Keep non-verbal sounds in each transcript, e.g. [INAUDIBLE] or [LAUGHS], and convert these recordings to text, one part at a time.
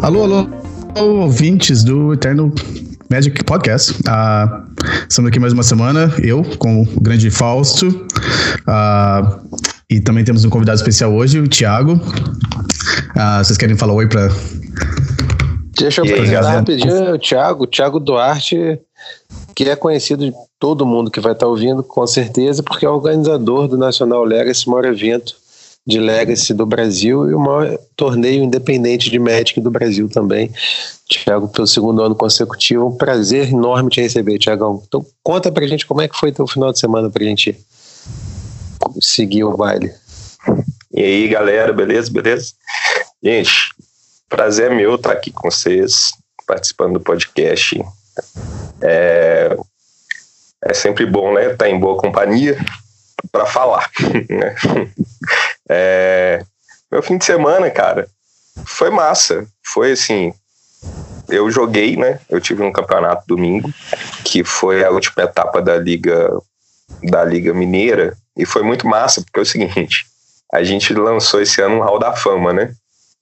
Alô, alô, ouvintes do Eterno Magic Podcast. Uh, estamos aqui mais uma semana, eu com o grande Fausto. Uh, e também temos um convidado especial hoje, o Thiago. Uh, vocês querem falar oi para. Deixa eu apresentar rapidinho o Thiago, Thiago Duarte, que é conhecido de todo mundo que vai estar ouvindo, com certeza, porque é organizador do Nacional Legacy, maior evento de Legacy do Brasil e o maior torneio independente de Magic do Brasil também. Tiago, pelo segundo ano consecutivo, um prazer enorme te receber, Tiagão. Então, conta pra gente como é que foi teu final de semana pra gente seguir o baile. E aí, galera, beleza? Beleza? Gente, prazer é meu estar aqui com vocês, participando do podcast. É, é sempre bom, né? Estar em boa companhia para falar. [LAUGHS] Né? É, meu fim de semana, cara, foi massa. Foi assim. Eu joguei, né? Eu tive um campeonato domingo, que foi a última etapa da Liga da Liga Mineira, e foi muito massa, porque é o seguinte: a gente lançou esse ano um Hall da Fama, né?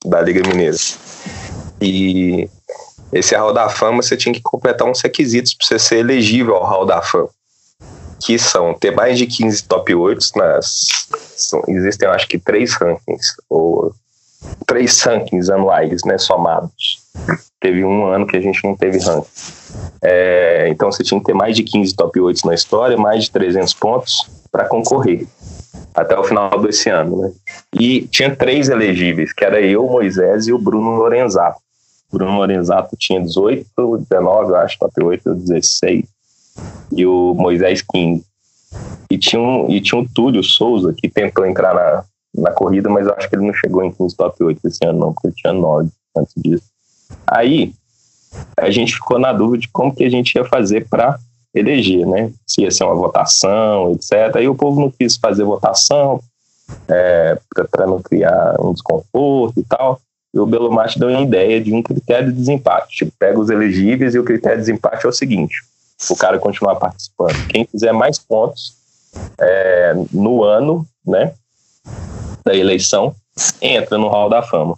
Da Liga Mineira. E esse Hall da Fama você tinha que completar uns requisitos para você ser elegível ao Hall da Fama que são ter mais de 15 top 8 nas. São, existem, acho que, três rankings, ou três rankings anuais, né, somados. Teve um ano que a gente não teve ranking. É, então você tinha que ter mais de 15 top 8 na história, mais de 300 pontos para concorrer até o final desse ano, né? E tinha três elegíveis, que era eu, Moisés e o Bruno Lorenzato. Bruno Lorenzato tinha 18, 19, eu acho, top 8, 16 e o Moisés King. E tinha, um, e tinha um Túlio Souza que tentou entrar na, na corrida, mas acho que ele não chegou em 15 top 8 esse ano, não, porque ele tinha 9 antes disso. Aí a gente ficou na dúvida de como que a gente ia fazer para eleger, né? Se ia ser uma votação, etc. Aí o povo não quis fazer votação é, para não criar um desconforto e tal. E o Belomate deu uma ideia de um critério de desempate. Tipo, pega os elegíveis e o critério de desempate é o seguinte: o cara continuar participando. Quem fizer mais pontos é, no ano, né, da eleição, entra no Hall da Fama.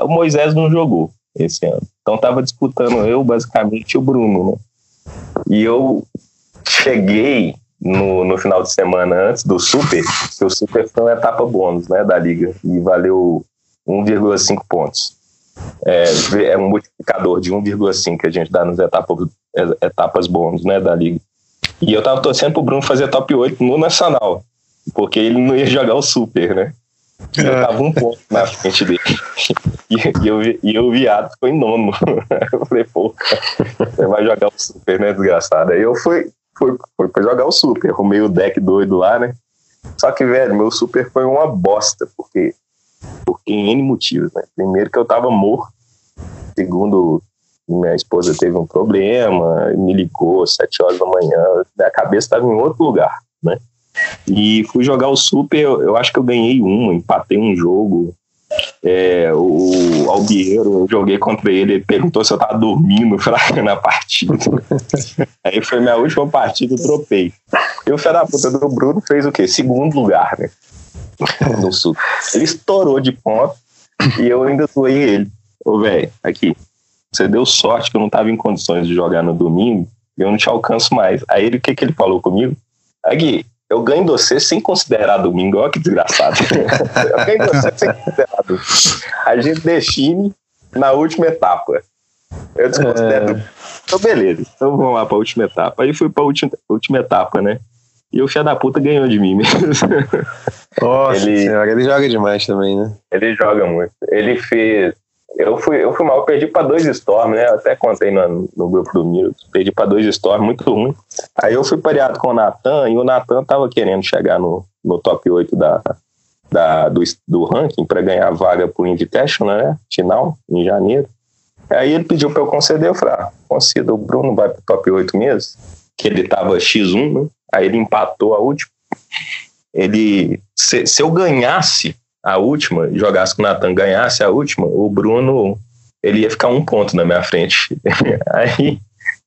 O Moisés não jogou esse ano. Então tava disputando eu, basicamente, e o Bruno, né? E eu cheguei no, no final de semana antes do Super, que o Super foi uma etapa bônus, né, da liga, e valeu 1,5 pontos. É, é, um multiplicador de 1,5 que a gente dá nas etapas, etapas bônus né, da liga. E eu tava torcendo pro Bruno fazer top 8 no Nacional, porque ele não ia jogar o Super, né? Eu tava um ponto na frente dele. E, e, eu, e o viado ficou em nono. [LAUGHS] Eu falei, pô, você vai jogar o Super, né, desgraçado? Aí eu fui, fui, fui pra jogar o Super, arrumei o deck doido lá, né? Só que, velho, meu Super foi uma bosta, porque em N motivos, né? Primeiro que eu tava morto, segundo minha esposa teve um problema, me ligou às sete horas da manhã, minha cabeça estava em outro lugar, né? E fui jogar o Super, eu, eu acho que eu ganhei um, empatei um jogo. É, o Albieiro, eu joguei contra ele, ele perguntou se eu tava dormindo [LAUGHS] na partida. Aí foi minha última partida, eu tropei. E o filho da puta do Bruno fez o quê? Segundo lugar, né? [LAUGHS] no sul. Ele estourou de ponto e eu ainda zoei ele. Ô, velho, aqui, você deu sorte que eu não tava em condições de jogar no domingo e eu não te alcanço mais. Aí ele, o que que ele falou comigo? Aqui, eu ganho você sem considerar domingo. Olha que desgraçado. [LAUGHS] eu ganho você sem considerar domingo. A gente define na última etapa. Eu desconsidero. É... Então, beleza. Então vamos lá para a última etapa. Aí fui para a última, última etapa, né? E o filho da puta ganhou de mim mesmo. [LAUGHS] Nossa ele, senhora, ele joga demais também, né? Ele joga muito. Ele fez. Eu fui, eu fui mal, eu perdi pra dois Storm, né? Eu até contei no, no grupo do Miro. Perdi pra dois Storm, muito ruim. Aí eu fui pareado com o Natan e o Natan tava querendo chegar no, no top 8 da, da, do, do ranking para ganhar vaga pro Invitational, né? Final, em janeiro. Aí ele pediu pra eu conceder, eu falei, ah, conceda, o Bruno vai pro top 8 mesmo, que ele tava X1, né? Aí ele empatou a última. Ele, se, se eu ganhasse a última, jogasse com o Natan, ganhasse a última, o Bruno ele ia ficar um ponto na minha frente. [LAUGHS] Aí,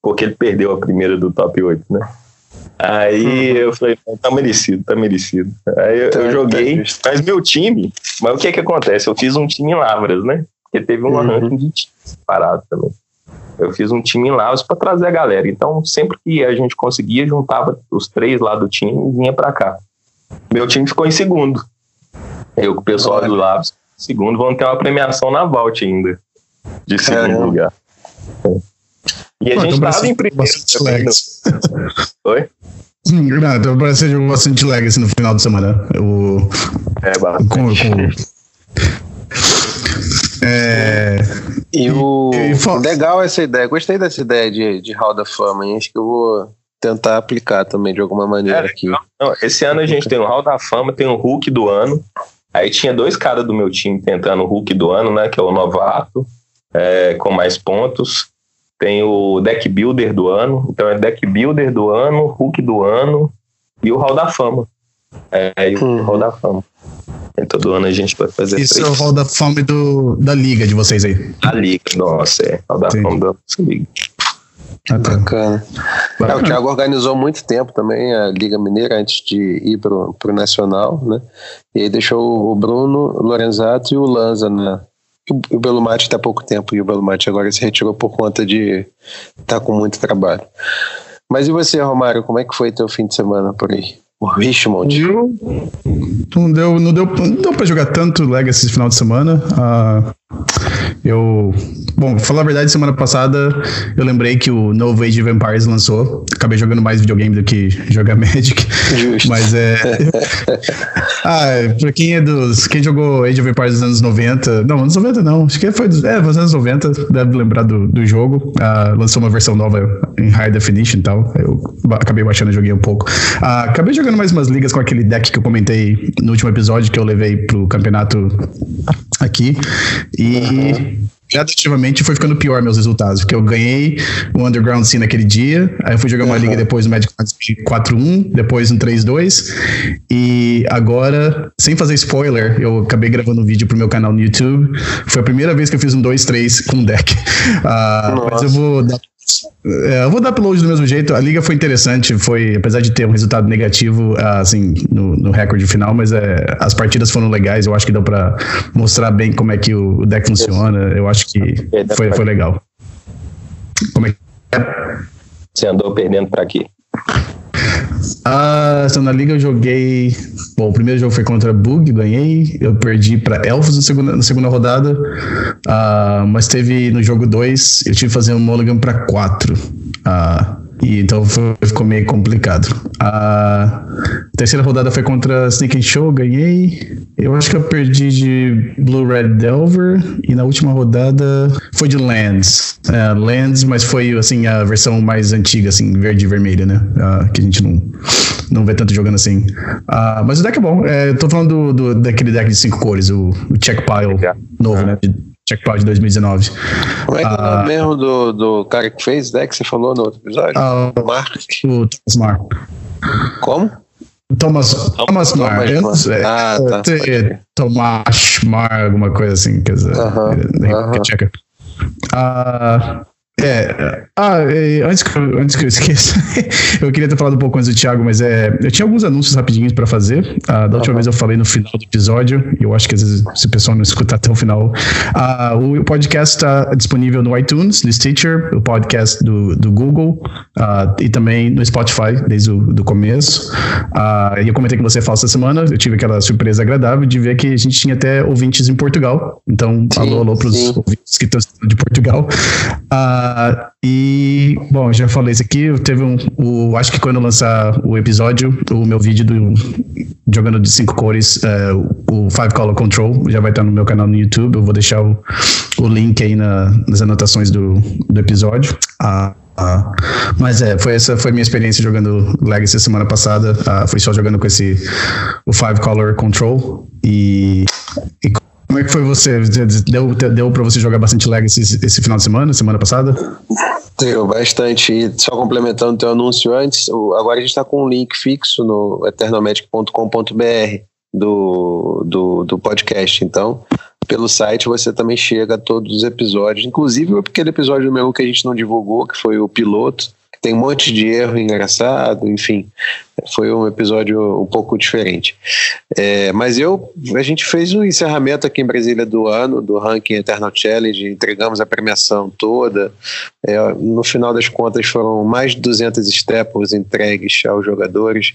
porque ele perdeu a primeira do top 8, né? Aí uhum. eu falei, tá merecido, tá merecido. Aí eu, eu tá, joguei, tá mas meu time, mas o que é que acontece? Eu fiz um time em Lavras, né? Porque teve um uhum. ranking de times parado também. Eu fiz um time em Lavras para trazer a galera. Então, sempre que a gente conseguia, juntava os três lá do time e vinha para cá. Meu time ficou em segundo. Eu com o pessoal Olha. do Lavras, segundo, vão ter uma premiação na Vault ainda. De segundo é, lugar. E a Pô, gente tava em primeiro. Oi? Não, então parece que bastante legacy no final de semana. O, é, bastante. Com, com, é, e o. E, legal essa ideia. Gostei dessa ideia de, de Hall da Fama. E acho que eu vou tentar aplicar também de alguma maneira é, aqui. Não, esse ano a gente tem o Hall da Fama, tem o Hulk do ano. Aí tinha dois caras do meu time tentando o Hulk do ano, né? Que é o novato, é, com mais pontos. Tem o Deck Builder do ano. Então é Deck Builder do ano, Hulk do ano e o Hall da Fama. É, e o uhum. Hall da Fama. E todo ano a gente vai fazer. Isso três. é o Hall da Fama do, da Liga de vocês aí. A Liga, nossa, é. Hall da Sim. Fama da nossa Liga. Ah, tá. Bacana. É, o Thiago organizou muito tempo também a Liga Mineira antes de ir pro, pro Nacional, né? E aí deixou o Bruno, o Lorenzato e o Lanza na, o Belumati está há pouco tempo e o Belumati agora se retirou por conta de estar tá com muito trabalho. Mas e você, Romário, como é que foi teu fim de semana por aí? O Richmond? Não deu, não deu, não deu pra jogar tanto Legacy esse final de semana. Uh, eu. Bom, pra falar a verdade, semana passada eu lembrei que o novo Age of Empires lançou. Acabei jogando mais videogame do que jogar [LAUGHS] Magic. Justo. Mas é. [LAUGHS] ah, pra quem é dos. Quem jogou Age of Empires dos anos 90. Não, anos 90 não. Acho que foi dos, é, dos anos 90. Deve lembrar do, do jogo. Uh, lançou uma versão nova em High Definition e tal. Eu acabei baixando e joguei um pouco. Uh, acabei jogando mais umas ligas com aquele deck que eu comentei no último episódio que eu levei pro campeonato aqui. E uhum. Gradativamente foi ficando pior meus resultados, porque eu ganhei o Underground Scene naquele dia, aí eu fui jogar uma uhum. liga depois no Magic 4-1, depois no 3-2, e agora, sem fazer spoiler, eu acabei gravando um vídeo pro meu canal no YouTube, foi a primeira vez que eu fiz um 2-3 com deck. Uh, mas eu vou dar eu vou dar upload do mesmo jeito. A liga foi interessante, foi apesar de ter um resultado negativo assim no, no recorde final, mas é, as partidas foram legais. Eu acho que deu para mostrar bem como é que o, deck funciona. Eu acho que foi, foi legal. Como é que é? Você andou perdendo para quê? Ah, na liga eu joguei. Bom, o primeiro jogo foi contra Bug, ganhei. Eu perdi para Elfos na segunda, na segunda rodada. Ah, mas teve no jogo 2, eu tive que fazer um mulligan para 4. Ah, e então foi, ficou meio complicado. A terceira rodada foi contra Sneak and Show, ganhei. Eu acho que eu perdi de Blue Red Delver. E na última rodada foi de Lands. É, Lands, mas foi assim a versão mais antiga, assim, verde e vermelha, né? Uh, que a gente não, não vê tanto jogando assim. Uh, mas o deck é bom. É, eu tô falando do, do, daquele deck de cinco cores, o, o Check Pile novo, né? Checkpoint 2019. Como é que é o nome ah, mesmo do, do cara que fez deck? Você falou no outro episódio? Uh, Mark. O Thomas Mar. Como? Thomas, Thomas, Thomas Mar. Thomas Mar. Ah, tá. Thomas Mar, alguma coisa assim. Quer dizer, uh -huh, uh -huh. checa. Uh, é, ah, antes, que eu, antes que eu [LAUGHS] esqueça, eu queria ter falado um pouco antes do Thiago, mas é, eu tinha alguns anúncios rapidinhos para fazer. Ah, da última uhum. vez eu falei no final do episódio, e eu acho que às vezes se o pessoal não escutar até o final. Ah, o podcast está disponível no iTunes, no Stitcher, o podcast do, do Google ah, e também no Spotify desde o do começo. Ah, e eu comentei com você falsa semana, eu tive aquela surpresa agradável de ver que a gente tinha até ouvintes em Portugal. Então, sim, alô, alô para os ouvintes que estão de Portugal. Ah, Uh, e, bom, já falei isso aqui. Teve um. O, acho que quando lançar o episódio, o meu vídeo do jogando de cinco cores, uh, o Five Color Control, já vai estar no meu canal no YouTube. Eu vou deixar o, o link aí na, nas anotações do, do episódio. Uh, mas é, foi essa foi minha experiência jogando Legacy semana passada. Uh, fui só jogando com esse o Five Color Control e, e é que foi você? Deu, deu pra você jogar bastante Legacy esse, esse final de semana, semana passada? Deu bastante. E só complementando o teu anúncio antes, agora a gente está com um link fixo no eternomedic.com.br do, do, do podcast. Então, pelo site você também chega a todos os episódios, inclusive aquele episódio mesmo que a gente não divulgou, que foi o piloto, tem um monte de erro engraçado, enfim. Foi um episódio um pouco diferente. É, mas eu, a gente fez o um encerramento aqui em Brasília do ano, do Ranking Eternal Challenge, entregamos a premiação toda. É, no final das contas, foram mais de 200 stepos entregues aos jogadores.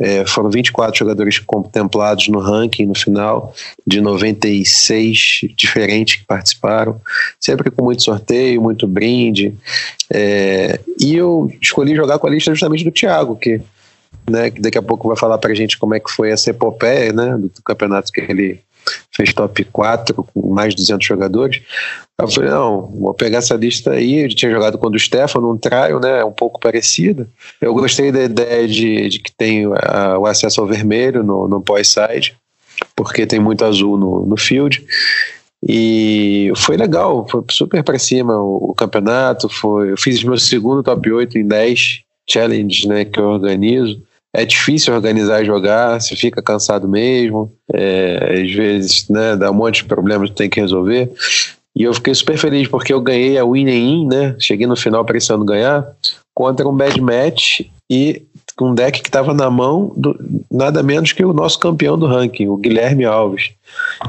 É, foram 24 jogadores contemplados no ranking no final, de 96 diferentes que participaram, sempre com muito sorteio, muito brinde. É, e eu escolhi jogar com a lista justamente do Thiago, que né, que daqui a pouco vai falar pra gente como é que foi essa epopeia, né, do, campeonato que ele fez top 4 com mais de 200 jogadores. Eu falei, não, vou pegar essa lista aí, ele tinha jogado contra o Stefano, um trial, né, um pouco parecida. Eu gostei da ideia de, de que tem a, o acesso ao vermelho no, no pós-side, porque tem muito azul no, no field. E foi legal, foi super para cima o, campeonato. Foi, eu fiz meu segundo top 8 em 10 challenges né, que eu organizo. É difícil organizar e jogar, você fica cansado mesmo, é, às vezes né, dá um monte de problemas que tem que resolver. E eu fiquei super feliz porque eu ganhei a Winning In, né? Cheguei no final precisando ganhar, contra um bad match e um deck que estava na mão do nada menos que o nosso campeão do ranking, o Guilherme Alves,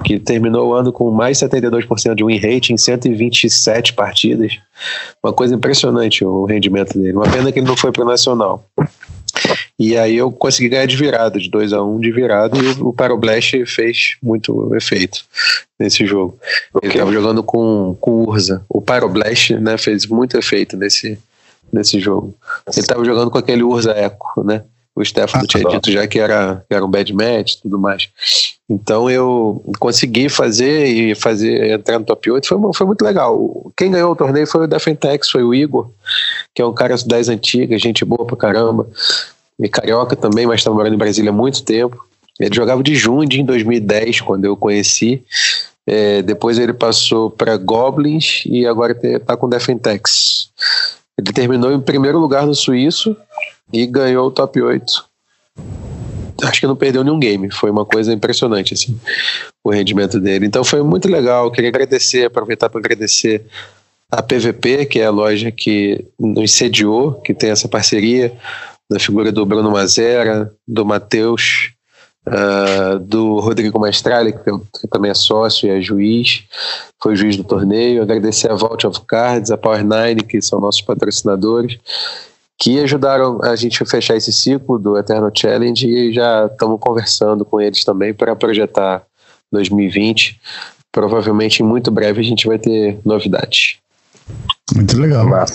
que terminou o ano com mais 72% de win rate em 127 partidas. Uma coisa impressionante o rendimento dele. Uma pena que ele não foi para o Nacional. E aí eu consegui ganhar de virada, de 2 a 1 um de virada, e o, Parablast fez muito efeito nesse jogo. Ele estava jogando com, com Urza. O Pyroblast né, fez muito efeito nesse, nesse jogo. Ele estava jogando com aquele Urza Echo, né? O Stefano ah, tinha dito já que era, que era um bad match e tudo mais. Então eu consegui fazer e fazer entrar no top 8. Foi, foi muito legal. Quem ganhou o torneio foi o Defentex, foi o Igor, que é um cara das antigas, gente boa pra caramba. E carioca também, mas estava morando em Brasília há muito tempo. Ele jogava de Jund em 2010, quando eu conheci. É, depois ele passou para Goblins e agora está com Defentex. Ele terminou em primeiro lugar no Suíço e ganhou o top 8. Acho que não perdeu nenhum game. Foi uma coisa impressionante, assim, o rendimento dele. Então foi muito legal. Queria agradecer, aproveitar para agradecer a PVP, que é a loja que nos sediou, que tem essa parceria, na figura do Bruno Mazera, do Matheus, uh, do Rodrigo Maestrali, que, que, também é sócio e é juiz, foi juiz do torneio. Agradecer a Vault of Cards, a Power Nine, que são nossos patrocinadores, que ajudaram a gente a fechar esse ciclo do Eternal Challenge e já estamos conversando com eles também para projetar 2020. Provavelmente em muito breve a gente vai ter novidades. Muito legal. Massa.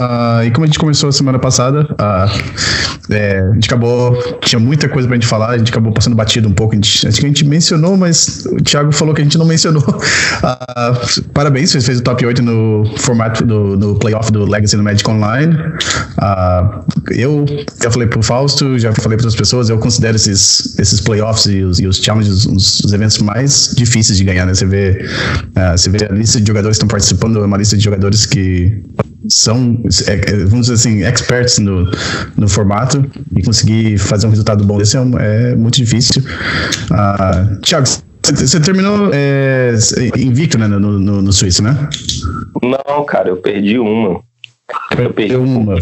Uh, e como a gente começou a semana passada, uh, é, a gente acabou. Tinha muita coisa pra gente falar, a gente acabou passando batido um pouco. A gente, acho que a gente mencionou, mas o Thiago falou que a gente não mencionou. Uh, [LAUGHS] parabéns, você fez o top 8 no formato do no playoff do Legacy no Magic Online. Eu já falei pro Fausto, já falei para outras pessoas, eu considero esses, esses playoffs e os, e os challenges os, os, eventos mais difíceis de ganhar, né? Você vê, você vê a lista de jogadores que estão participando, é uma lista de jogadores que são, é, é, vamos dizer assim, experts no, no formato e conseguir fazer um resultado bom desse é, é muito difícil. Uh, Thiago, você terminou é, invicto né, no, no, no Suíço, né? Não, cara, eu perdi uma. Eu perdi uma.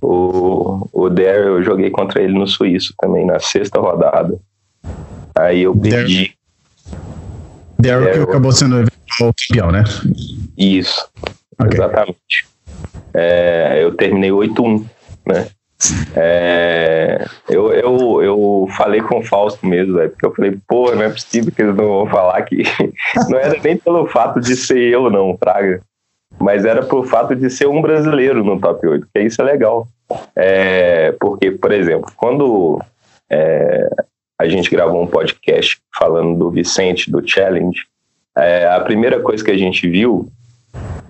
O, o Dare, eu joguei contra ele no Suíço também, na sexta rodada. Aí eu perdi. Dare, que acabou sendo o campeão, né? Isso. Okay. Exatamente. É, eu terminei 8-1, né? É, eu, eu, eu falei com o Fausto mesmo, véio, porque eu falei, pô, não é possível que eles não vão falar que [LAUGHS] não era nem pelo fato de ser eu, não, Praga, mas era pelo fato de ser um brasileiro no top 8, que isso é legal. É, porque, por exemplo, quando é, a gente gravou um podcast falando do Vicente, do Challenge, é, a primeira coisa que a gente viu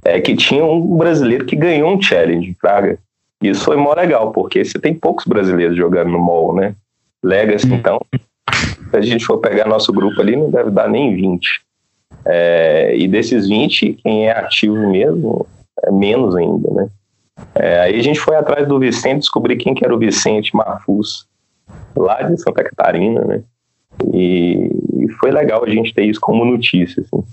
é que tinha um brasileiro que ganhou um challenge, Praga. Isso foi mó legal, porque você tem poucos brasileiros jogando no mall, né? Legacy, então, se a gente for pegar nosso grupo ali, não deve dar nem 20. É, e desses 20, quem é ativo mesmo é menos ainda, né? É, aí a gente foi atrás do Vicente, descobrir quem que era o Vicente Marfus, lá de Santa Catarina, né? E, e, foi legal a gente ter isso como notícia, assim.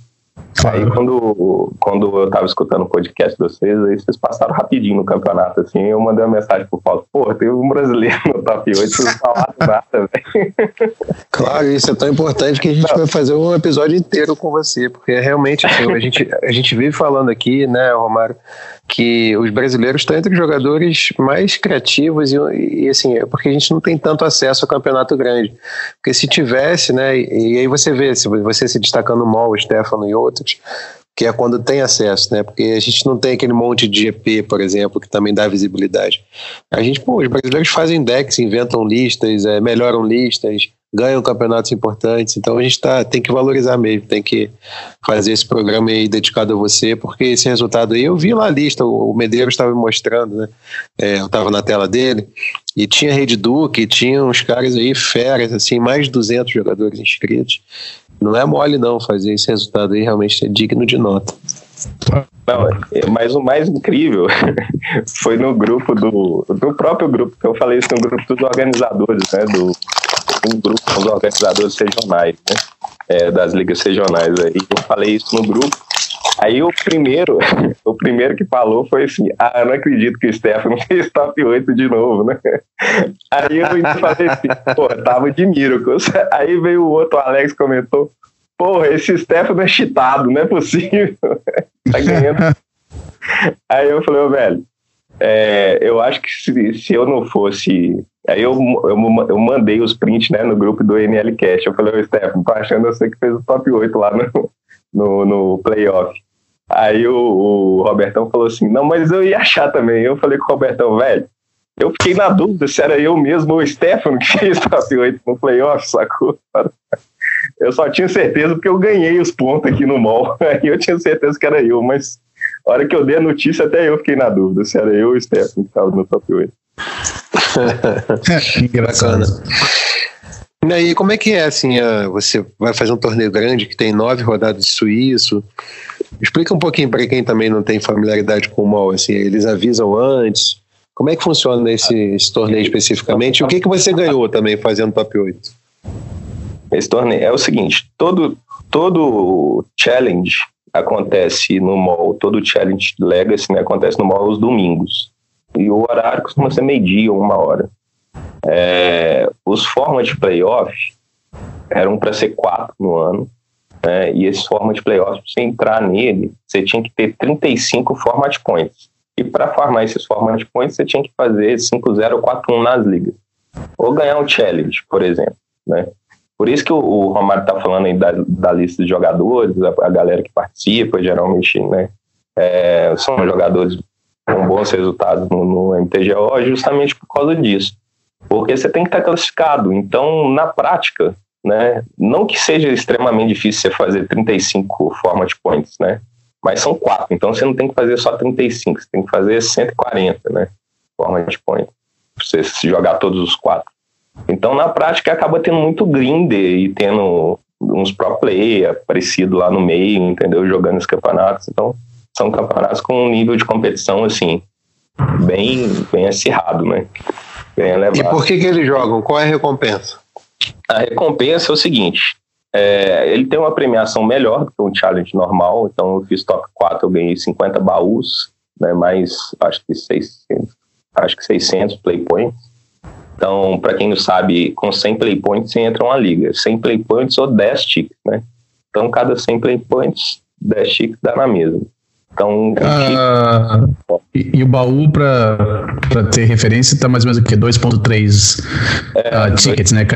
Aí quando, quando eu tava escutando o podcast de vocês, aí vocês passaram rapidinho no campeonato, assim, eu mandei uma mensagem pro Paulo, pô, tem um brasileiro no top 8, vocês não falaram nada, velho. [LAUGHS] Claro, isso é tão importante que a gente não. vai fazer um episódio inteiro com você, porque é realmente assim, a gente, a gente vive falando aqui, né, Romário, que os brasileiros estão entre os jogadores mais criativos e, e, assim, é porque a gente não tem tanto acesso ao campeonato grande. Porque se tivesse, né, e, e aí você vê, se você se destacando MOL, o Stefano e outros, que é quando tem acesso, né? Porque a gente não tem aquele monte de GP, por exemplo, que também dá visibilidade. A gente, pô, os brasileiros fazem decks, inventam listas, é, melhoram listas, ganham campeonatos importantes. Então a gente tá, tem que valorizar mesmo, tem que fazer esse programa aí dedicado a você, porque esse resultado aí, eu vi lá a lista, o Medeiros estava me mostrando, né? É, eu estava na tela dele, e tinha Rede Duque, tinha uns caras aí feras, assim, mais de 200 jogadores inscritos. Não é mole não fazer esse resultado aí, realmente é digno de nota. Não, mas o mais incrível [LAUGHS] foi no grupo do, do próprio grupo, que eu falei isso no grupo dos organizadores, né? Do, um grupo dos organizadores regionais, né? É, das ligas regionais aí. Eu falei isso no grupo. Aí o primeiro, [LAUGHS] o primeiro que falou foi assim: Ah, eu não acredito que o Stefano [LAUGHS] fez top 8 de novo, né? Aí eu falei assim, pô, tava de Miracles. [LAUGHS] Aí veio o outro, o Alex, comentou: Porra, esse Stefano é cheatado, não é possível. tá ganhando. Aí eu falei, ô, velho, é, eu acho que se, se eu não fosse Aí eu, eu, eu mandei os prints né, no grupo do NLCast. Eu falei, ô Stefano, tô achando você que fez o top 8 lá no, no, no playoff. Aí o, o, Robertão falou assim: não, mas eu ia achar também. Eu falei com o Robertão, velho, eu fiquei na dúvida se era eu mesmo ou o Stefano que [LAUGHS] fez top 8 no playoff, sacou? [LAUGHS] Eu só tinha certeza porque eu ganhei os pontos aqui no mall. [LAUGHS] Aí eu tinha certeza que era eu, mas a hora que eu dei a notícia, até eu fiquei na dúvida se era eu ou o Stefano que estava no top 8. Engraçado. E aí, como é que é assim? Você vai fazer um torneio grande que tem nove rodadas de suíço. Explica um pouquinho para quem também não tem familiaridade com o MOL. Assim, eles avisam antes. Como é que funciona esse, esse torneio especificamente? E o que, que você ganhou também fazendo top 8? Esse torneio é o seguinte: todo, todo challenge acontece no MOL, todo challenge Legacy né, acontece no MOL aos domingos. E o horário costuma ser meio-dia ou uma hora. É, os formas de playoff eram para ser quatro no ano, né? e esse forma de playoff, para você entrar nele, você tinha que ter 35 format points. E para formar esses format points, você tinha que fazer 5-0 ou 4-1 nas ligas. Ou ganhar um challenge, por exemplo. Né? Por isso que o, o Romário está falando aí da, da, lista de jogadores, a, a, galera que participa, geralmente né, é, são jogadores com bons resultados no, no MTGO, justamente por causa disso porque você tem que estar classificado. Então, na prática, né, não que seja extremamente difícil você fazer 35 format points, né, mas são quatro, então você não tem que fazer só 35, você tem que fazer 140, né, format points, pra você jogar todos os quatro. Então, na prática, acaba tendo muito grinder e tendo uns pro player aparecido lá no meio, entendeu, jogando os campeonatos. Então, são campeonatos com um nível de competição, assim, bem, bem acirrado, né. Bem elevado. E por que, que eles jogam? Qual é a recompensa? A recompensa é o seguinte: é, ele tem uma premiação melhor do que um challenge normal. Então, eu fiz top 4, eu ganhei 50 baús, né, mais acho que 600, acho que 600 play points. Então, para quem não sabe, com 100 play points você entra uma liga. 100 play points ou 10 tickets, né? Então, cada 100 play points, 10 tickets dá na mesma. Então, ah, e, e, o baú, para ter referência, está mais ou menos o quê? 2,3 é, uh, tickets, né?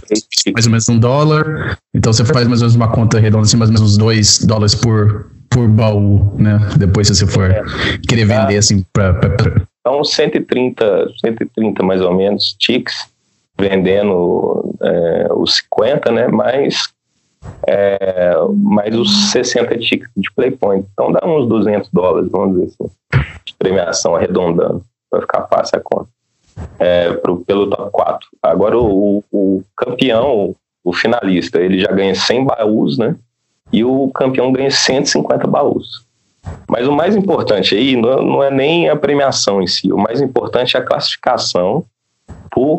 Mais ou menos um dólar. Então você faz mais ou menos uma conta redonda, assim, mais ou menos uns 2 dólares por, por baú, né? Depois, se você for é. querer vender, assim, para. Então, 130, 130 mais ou menos tickets, vendendo é, os 50, né? Mais é, mais os 60 tickets de Playpoint. Então dá uns 200 dólares, vamos dizer assim, de premiação arredondando, para ficar fácil a conta. É, pro, pelo top 4. Agora o, o, campeão, o finalista, ele já ganha 100 baús, né? E o campeão ganha 150 baús. Mas o mais importante aí não, não é nem a premiação em si, o mais importante é a classificação por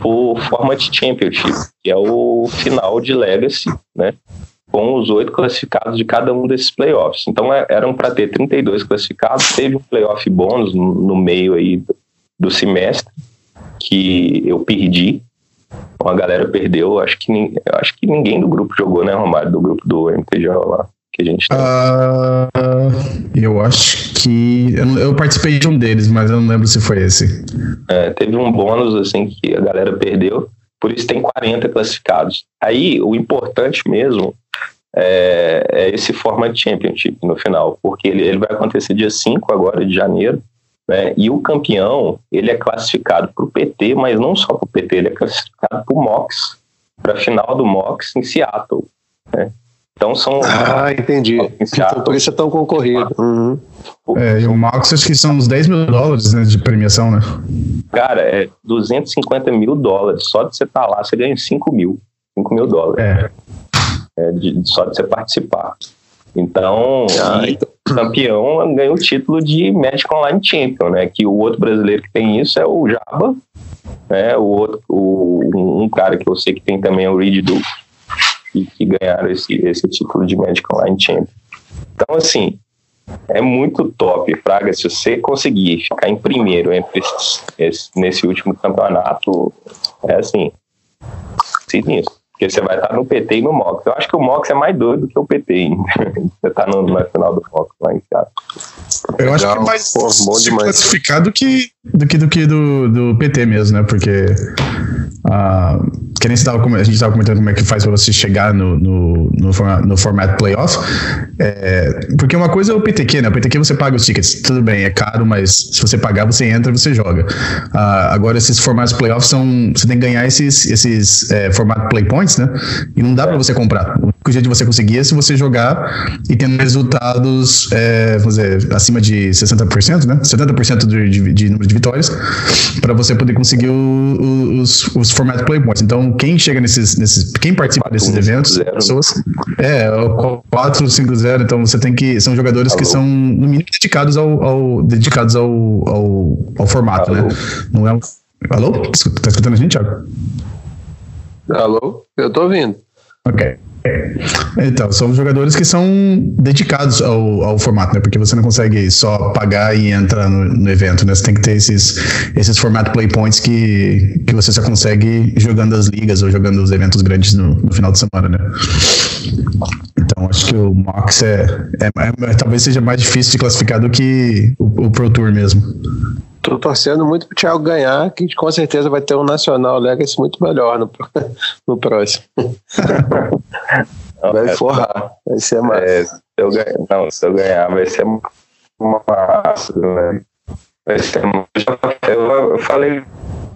por Format Championship, que é o final de Legacy, né? com os oito classificados de cada um desses playoffs. Então é, eram para ter 32 classificados, teve um playoff bônus no, meio aí do, do semestre que eu perdi. Então a galera perdeu, acho que, acho que ninguém do grupo jogou, né, Romário, do grupo do MTJ lá que a gente tem. Uh, eu acho que. Eu, eu, participei de um deles, mas eu não lembro se foi esse. É, teve um bônus, assim, que a galera perdeu, por isso tem 40 classificados. Aí, o importante mesmo é, é esse Format Championship no final, porque ele, ele vai acontecer dia 5 agora de janeiro. Né? E o campeão, ele é classificado para o PT, mas não só para o PT, ele é classificado para o MOX, para a final do MOX em Seattle. Né? Então são. Ah, entendi. Então, por isso é tão concorrido. Uhum. É, e o Max acho que são uns 10 mil dólares né, de premiação, né? Cara, é 250 mil dólares. Só de você estar tá lá, você ganha 5 mil. 5 mil dólares. É. é de, só de você participar. Então, ah, então, o campeão ganha o título de Magic Online Champion, né? Que o outro brasileiro que tem isso é o Jaba, né? O outro, o, um cara que eu sei que tem também é o Reed Duke que, que ganharam esse, esse título de Magic Online Champion. Então, assim, é muito top, Fraga, se você conseguir ficar em primeiro entre esse, nesse último campeonato, é assim, sinistro. Porque você vai estar no PT e no MOX. Eu acho que o MOX é mais doido do que o PT ainda. [LAUGHS] Você está no, na final do MOX lá em casa. Eu acho que é mais Pô, classificado do que, do que do que do, do PT mesmo, né? Porque Uh, que nem tava, a gente estava comentando como é que faz para você chegar no, no, no, formato, no formato playoff. É, porque uma coisa é o PTQ, né? O PTQ você paga os tickets, tudo bem, é caro, mas se você pagar, você entra você joga. Uh, agora, esses formatos playoffs são. Você tem que ganhar esses, esses é, formato play points, né? E não dá para você comprar. O único jeito de você conseguir é se você jogar e tendo resultados, é, vamos dizer, acima de 60%, né? 70% de, de, de número de vitórias, para você poder conseguir o, os, os formato play points. Então, quem chega nesses, nesses quem participa desses eventos, pessoas, é, 4, 5, 0, então você tem que, são jogadores Alô. que são, no mínimo, dedicados ao, ao dedicados ao, ao, ao formato? Alô. né? Não é um... Alô? Tá escutando a gente, Thiago? Alô? Eu tô ouvindo. Ok. Então, são jogadores que são dedicados ao, ao formato, né? Porque você não consegue só pagar e entrar no, no evento, né? Você tem que ter esses, esses formato play points que, que você só consegue jogando as ligas ou jogando os eventos grandes no, no final de semana, né? Então, acho que o Mox é, é, é, talvez seja mais difícil de classificar do que o, o Pro Tour mesmo. Tô torcendo muito pro Thiago ganhar, que com certeza vai ter um Nacional Legacy muito melhor no, [LAUGHS] no próximo. Não, vai é, forrar, vai ser massa. É, se eu ganhar, não, se eu ganhar, vai ser uma massa, né? Vai ser eu, eu falei,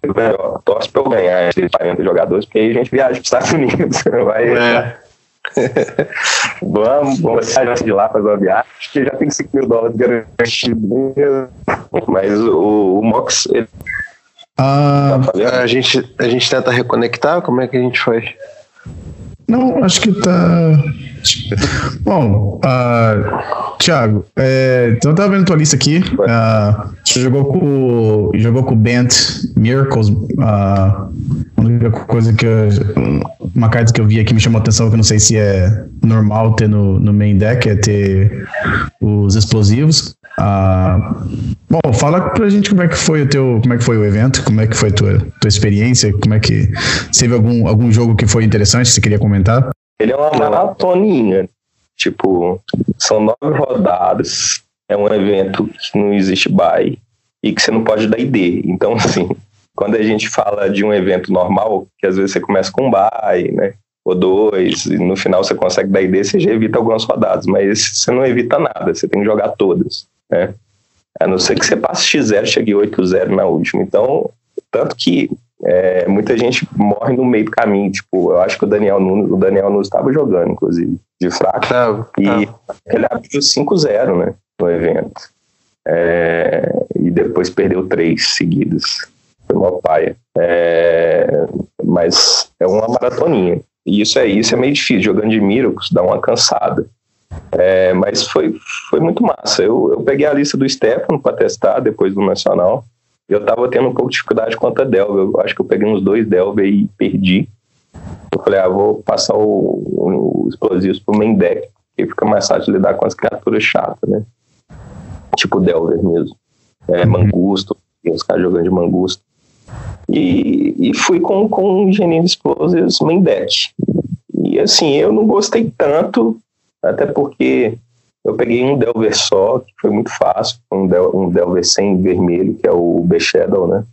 eu torço pra eu ganhar esses 40 jogadores, porque aí a gente viaja pros Estados Unidos. [LAUGHS] Vai, é. [LAUGHS] vamos, vamos sair de lá fazer uma viagem, acho que já tem 5 mil dólares garantido. Mas o, o Mox. Ele... Ah, tá a, gente, a gente tenta reconectar? Como é que a gente faz? Não, acho que tá. Bom, uh, Thiago, é, então eu tava vendo tua lista aqui. Uh, você jogou com jogou com o Bent Miracles. Uh, coisa que eu, uma carta que eu vi aqui me chamou a atenção que eu não sei se é normal ter no, no main deck é ter os explosivos. Ah, bom, fala pra gente como é que foi o teu, como é que foi o evento, como é que foi a tua, tua experiência, como é que teve algum, algum jogo que foi interessante, que você queria comentar? Ele é uma maratoninha, tipo, são nove rodadas, é um evento que não existe buy e que você não pode dar ID. Então, [LAUGHS] assim, quando a gente fala de um evento normal, que às vezes você começa com um buy, né? Ou dois, e no final você consegue dar ID, você já evita algumas rodadas, mas você não evita nada, você tem que jogar todas, né? A não ser que você passe X0, chegue 8-0 na última. Então, tanto que é, muita gente morre no meio do caminho. Tipo, eu acho que o Daniel Nunes, o Daniel Nunes estava jogando, inclusive, de fraco. Tá, e tá. ele abriu 5-0, né? No evento. É, e depois perdeu três seguidas foi uma paia. É, mas é uma maratoninha. E isso é isso é meio difícil. Jogando de Miracles dá uma cansada. É, mas foi, foi muito massa. Eu, eu peguei a lista do Stefano para testar depois do Nacional. Eu tava tendo um pouco de dificuldade contra a Delva. Eu acho que eu peguei uns dois Delva e perdi. falei, ah, vou passar o, o explosivos pro main deck, porque fica mais fácil lidar com as criaturas chatas, né? Tipo Delver mesmo. É, uhum. Mangusto, os caras jogando de Mangusto. E, e fui com, com o Engenheiro Explosives main deck. E assim, eu não gostei tanto, até porque eu peguei um Delver só, que foi muito fácil, um, Del, um Delver sem vermelho, que é o B-Shadow, né?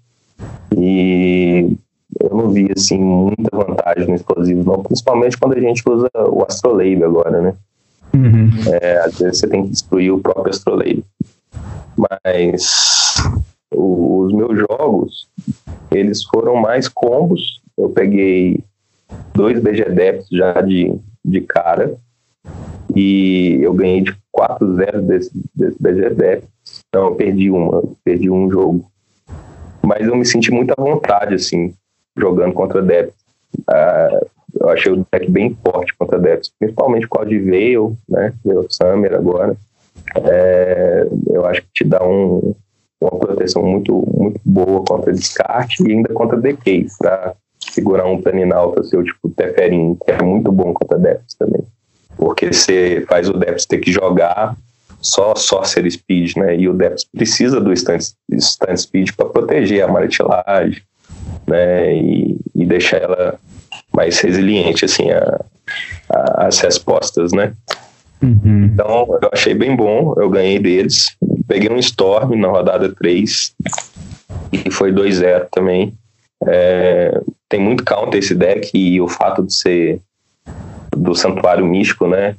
E eu não vi, assim, muita vantagem no explosivo, não, principalmente quando a gente usa o Astrolabe agora, né? Uhum. É, às vezes você tem que destruir o próprio Astrolabe. Mas o, os meus jogos, eles foram mais combos. Eu peguei dois BGDEPs já de, de cara, e eu ganhei de 4-0 desse, desse BGDEP. Não, eu perdi uma, perdi um jogo. Mas eu me senti muito à vontade, assim, jogando contra Depth. Uh, eu achei o deck bem forte contra Depth, principalmente com o de Veil, né? Veil Summer agora. É, eu acho que te dá um, uma proteção muito, muito boa contra descarte e ainda contra decay, para segurar um planinalta seu, tipo Teferin, que é muito bom contra Depth também porque você faz o Depths ter que jogar só Sorcerer Speed, né? E o Depths precisa do instant Speed para proteger a maritilagem, né? E, e deixar ela mais resiliente, assim, a, a, as respostas, né? Uhum. Então, eu achei bem bom, eu ganhei deles. Peguei um Storm na rodada 3 e foi 2-0 também. É, tem muito counter esse deck e o fato de ser do Santuário Místico, né?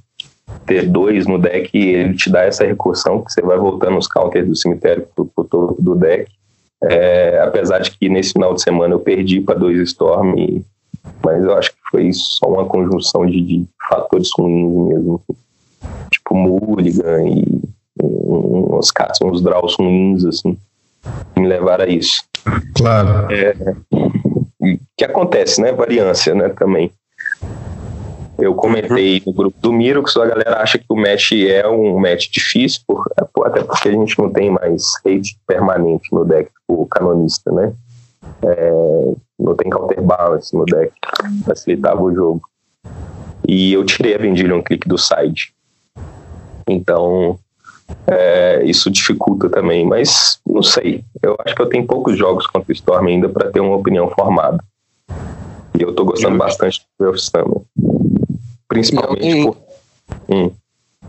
Ter dois no deck, ele te dá essa recursão que você vai voltando os counters do cemitério pro, pro topo do deck. É, apesar de que nesse final de semana eu perdi para dois Storm, e, mas eu acho que foi só uma conjunção de, de fatores ruins mesmo. Tipo Mulligan e um, uns cats, uns draws ruins, assim, me levaram a isso. Claro. É, que acontece, né? Variância, né? Também. Eu comentei no grupo do Miro que a galera acha que o match é um match difícil, por, até porque a gente não tem mais hate permanente no deck, o canonista, né? É, não tem counterbalance no deck, facilitava o jogo. E eu tirei a Vendilion Click do side. Então, é, isso dificulta também, mas não sei. Eu acho que eu tenho poucos jogos contra o Storm ainda para ter uma opinião formada. E eu tô gostando bastante do Wolf Summer. Principalmente alguém, por. Hum,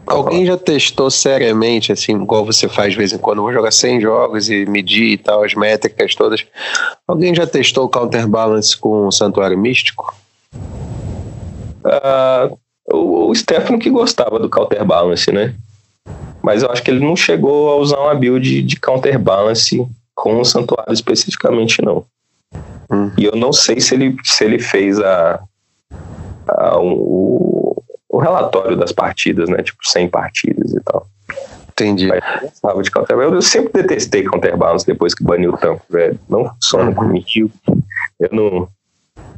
alguém já testou seriamente, assim, igual você faz de vez em quando, vou jogar 100 jogos e medir e tal, as métricas todas. Alguém já testou counterbalance com o Santuário Místico? Uh, o, o Stefano que gostava do counterbalance, né? Mas eu acho que ele não chegou a usar uma build de counterbalance com o Santuário especificamente, não. Hum. E eu não sei se ele, se ele fez a, a o, o relatório das partidas, né? Tipo, 100 partidas e tal. Entendi. Eu, de counterbalance. eu sempre detestei counterbalance depois que baniu o tampo, velho. Não funciona uhum. comigo. Eu não.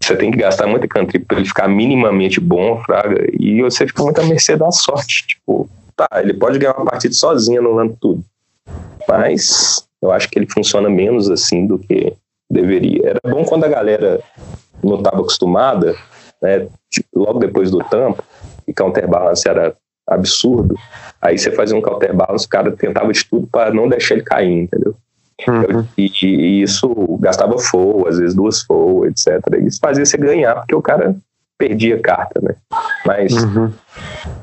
Você tem que gastar muito country pra ele ficar minimamente bom, fraga. E você fica muito à mercê da sorte. Tipo, tá, ele pode ganhar uma partida sozinho anulando tudo. Mas eu acho que ele funciona menos assim do que deveria. Era bom quando a galera não estava acostumada, né? Logo depois do tampo, e counterbalance era absurdo, aí você fazia um counterbalance, o cara tentava de tudo para não deixar ele cair, entendeu? Uhum. E, e, isso gastava fogo, às vezes duas fogo, etc. Isso fazia você ganhar, porque o cara perdia carta, né? Mas uhum.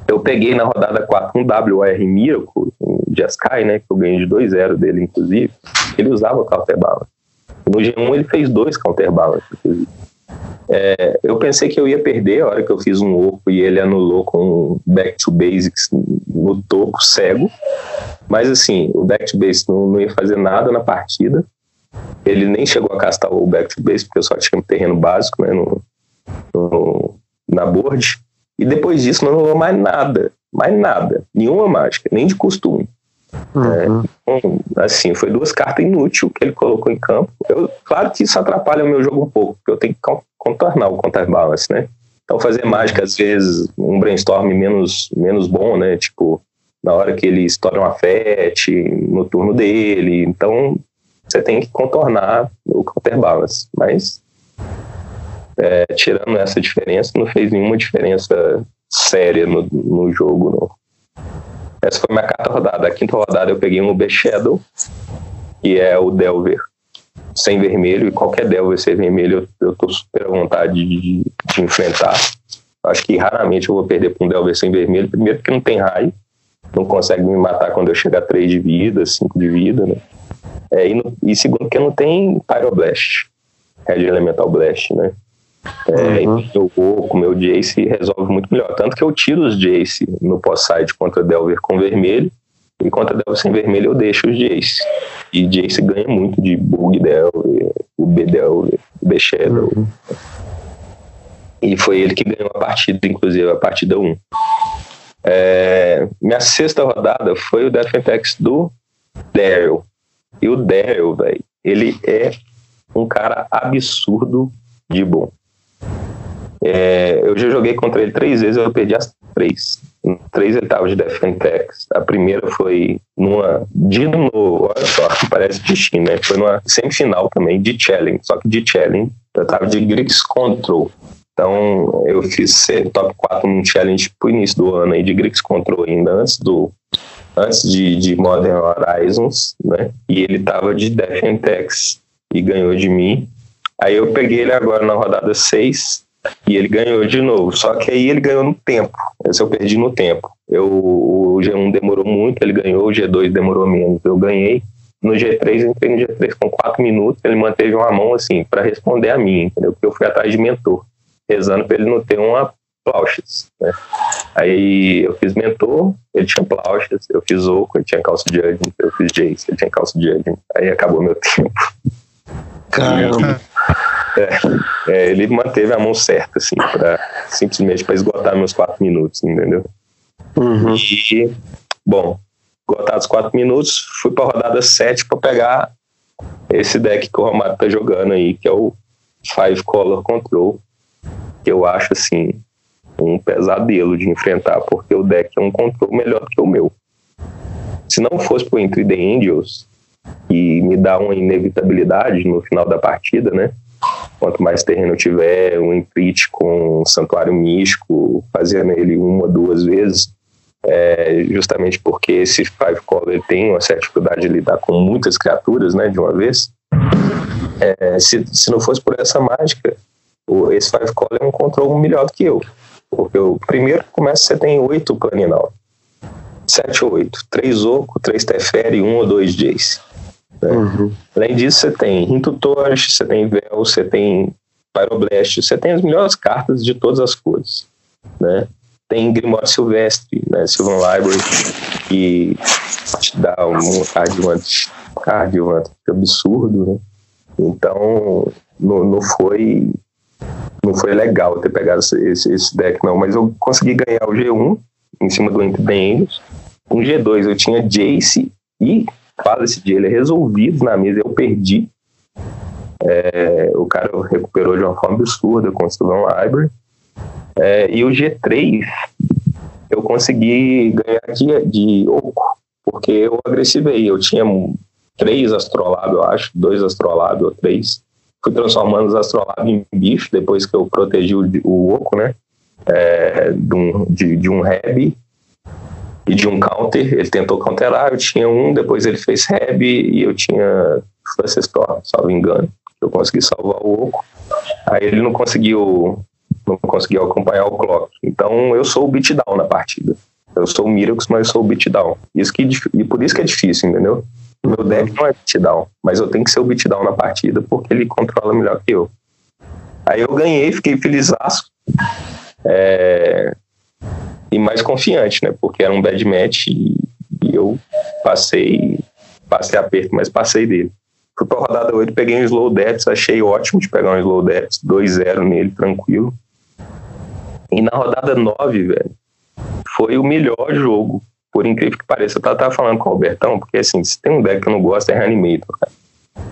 eu peguei na rodada 4 um WR Miracle, um Jeskai, né? Que eu ganhei de 2-0 dele, inclusive. Ele usava counterbalance. No G1 ele fez dois counterbalance, inclusive. É, eu pensei que eu ia perder a hora que eu fiz um oco e ele anulou com back to basics no topo cego. Mas assim, o back to basics não, não ia fazer nada na partida. Ele nem chegou a castar o back to basics, porque eu só tinha um terreno básico né, no, no, na board. E depois disso não anulou mais nada. Mais nada. Nenhuma mágica, nem de costume. Uhum. É, então, assim, foi duas cartas inúteis que ele colocou em campo. Eu, claro que isso atrapalha o meu jogo um pouco, porque eu tenho que contornar o counterbalance, né? Então fazer mágica, às vezes, um brainstorm menos, menos bom, né? Tipo, na hora que ele estoura uma FET, no turno dele. Então, você tem que contornar o counterbalance. Mas é, tirando essa diferença, não fez nenhuma diferença séria no, no jogo, não. Essa foi minha quarta rodada. A quinta rodada eu peguei um B-Shadow, que é o Delver sem vermelho, e qualquer Delver sem vermelho eu, eu tô super à vontade de, de enfrentar. Acho que raramente eu vou perder para um Delver sem vermelho, primeiro porque não tem raio, não consegue me matar quando eu chegar a 3 de vida, 5 de vida, né? É, e, no, e, segundo porque não tem Pyroblast, Red Elemental Blast, né? É, uhum. Meu Goku, meu Jace resolve muito melhor. Tanto que eu tiro os Jace no pós-side contra Delver com vermelho, e contra Delver sem vermelho eu deixo os Jace. E Jace ganha muito de Bug Delver, o B Delver, o B Shadow. Uhum. E foi ele que ganhou a partida, inclusive a partida 1. É, minha sexta rodada foi o Death Tex do Daryl. E o Daryl, velho, ele é um cara absurdo de bom. É, eu já joguei contra ele três vezes, eu perdi as três. Três tava de Defentex. A primeira foi numa. De novo, olha só, [LAUGHS] parece destino, né? Foi numa semifinal também, de challenge. Só que de challenge, eu tava de Grix Control. Então, eu fiz top 4 num challenge pro início do ano aí de Grix Control ainda, antes do. Antes de, de Modern Horizons, né? E ele tava de Defentex e ganhou de mim. Aí eu peguei ele agora na rodada 6 e ele ganhou de novo. Só que aí ele ganhou no tempo. Esse eu perdi no tempo. Eu, o G1 demorou muito, ele ganhou, o G2 demorou menos. Eu ganhei. No G3, eu entrei no G3 com 4 minutos, ele manteve uma mão assim, para responder a mim, entendeu? Porque eu fui atrás de mentor, rezando para ele não ter uma Plauchas, né? Aí eu fiz mentor, ele tinha Plauchas, eu fiz Oco, ele tinha calça de Judging, eu fiz Jace, ele tinha calça de Judging. Aí acabou meu [LAUGHS] tempo. Caramba. É, é, ele manteve a mão certa, assim, pra, simplesmente para esgotar meus quatro minutos, entendeu? Uhum. E, bom, esgotados quatro minutos, fui para rodada 7 para pegar esse deck que o Romário tá jogando aí, que é o Five Color Control, que eu acho, assim, um pesadelo de enfrentar, porque o deck é um control melhor que o meu. Se não fosse por Entre the Angels, e me dá uma inevitabilidade no final da partida, né? Quanto mais terreno eu tiver, um imprint com um santuário místico, fazendo ele uma, duas vezes, é, justamente porque esse Five Color tem uma certa dificuldade de lidar com muitas criaturas, né, de uma vez. É, se, se não fosse por essa mágica, o, esse Five Color é um controle melhor do que eu. Porque o primeiro começa, você tem oito planinal. Sete ou oito. Três Oco, três Teferi, um ou dois Jace. Né? Uhum. Além disso, você tem Rinto Torch, você tem Vel, você tem Pyroblast, você tem as melhores cartas de todas as cores. Né? Tem Grimório Silvestre, né? Sylvan Library, que te dá um cardivante, cardivante absurdo, né? Então, não, não foi não foi legal ter pegado esse, esse, deck, não. Mas eu consegui ganhar o G1 em cima do Entre Angels. Um G2 eu tinha Jace e Palace de ele é resolvido na mesa, eu perdi. É, o cara recuperou de uma forma absurda o Steven Library. É, e o G3 eu consegui ganhar de, de oco, porque eu agressivei. Eu tinha três astrolábios, eu acho, dois astrolábios ou três. Fui transformando os astrolábios em bicho depois que eu protegi o, o oco, né? É, de, um, de, de um Reb e de um counter, ele tentou counterar, eu tinha um, depois ele fez Reb e eu tinha Storm, salvo engano. Eu consegui salvar o Oco. Aí ele não conseguiu não conseguiu acompanhar o clock. Então eu sou o beatdown na partida. Eu sou o Mirax, mas eu sou o beatdown. Isso que, e por isso que é difícil, entendeu? Meu deck não é beatdown, mas eu tenho que ser o beatdown na partida porque ele controla melhor que eu. Aí eu ganhei, fiquei feliz. É, e mais confiante, né? Porque era um bad match e, e eu passei, passei aperto, mas passei dele. Fui pra rodada 8, peguei um slow depths, achei ótimo de pegar um slow depths, 2-0 nele, tranquilo. E na rodada 9, velho, foi o melhor jogo, por incrível que pareça. Eu tava, falando com o Albertão, porque assim, se tem um deck que eu não gosto é Reanimator, cara.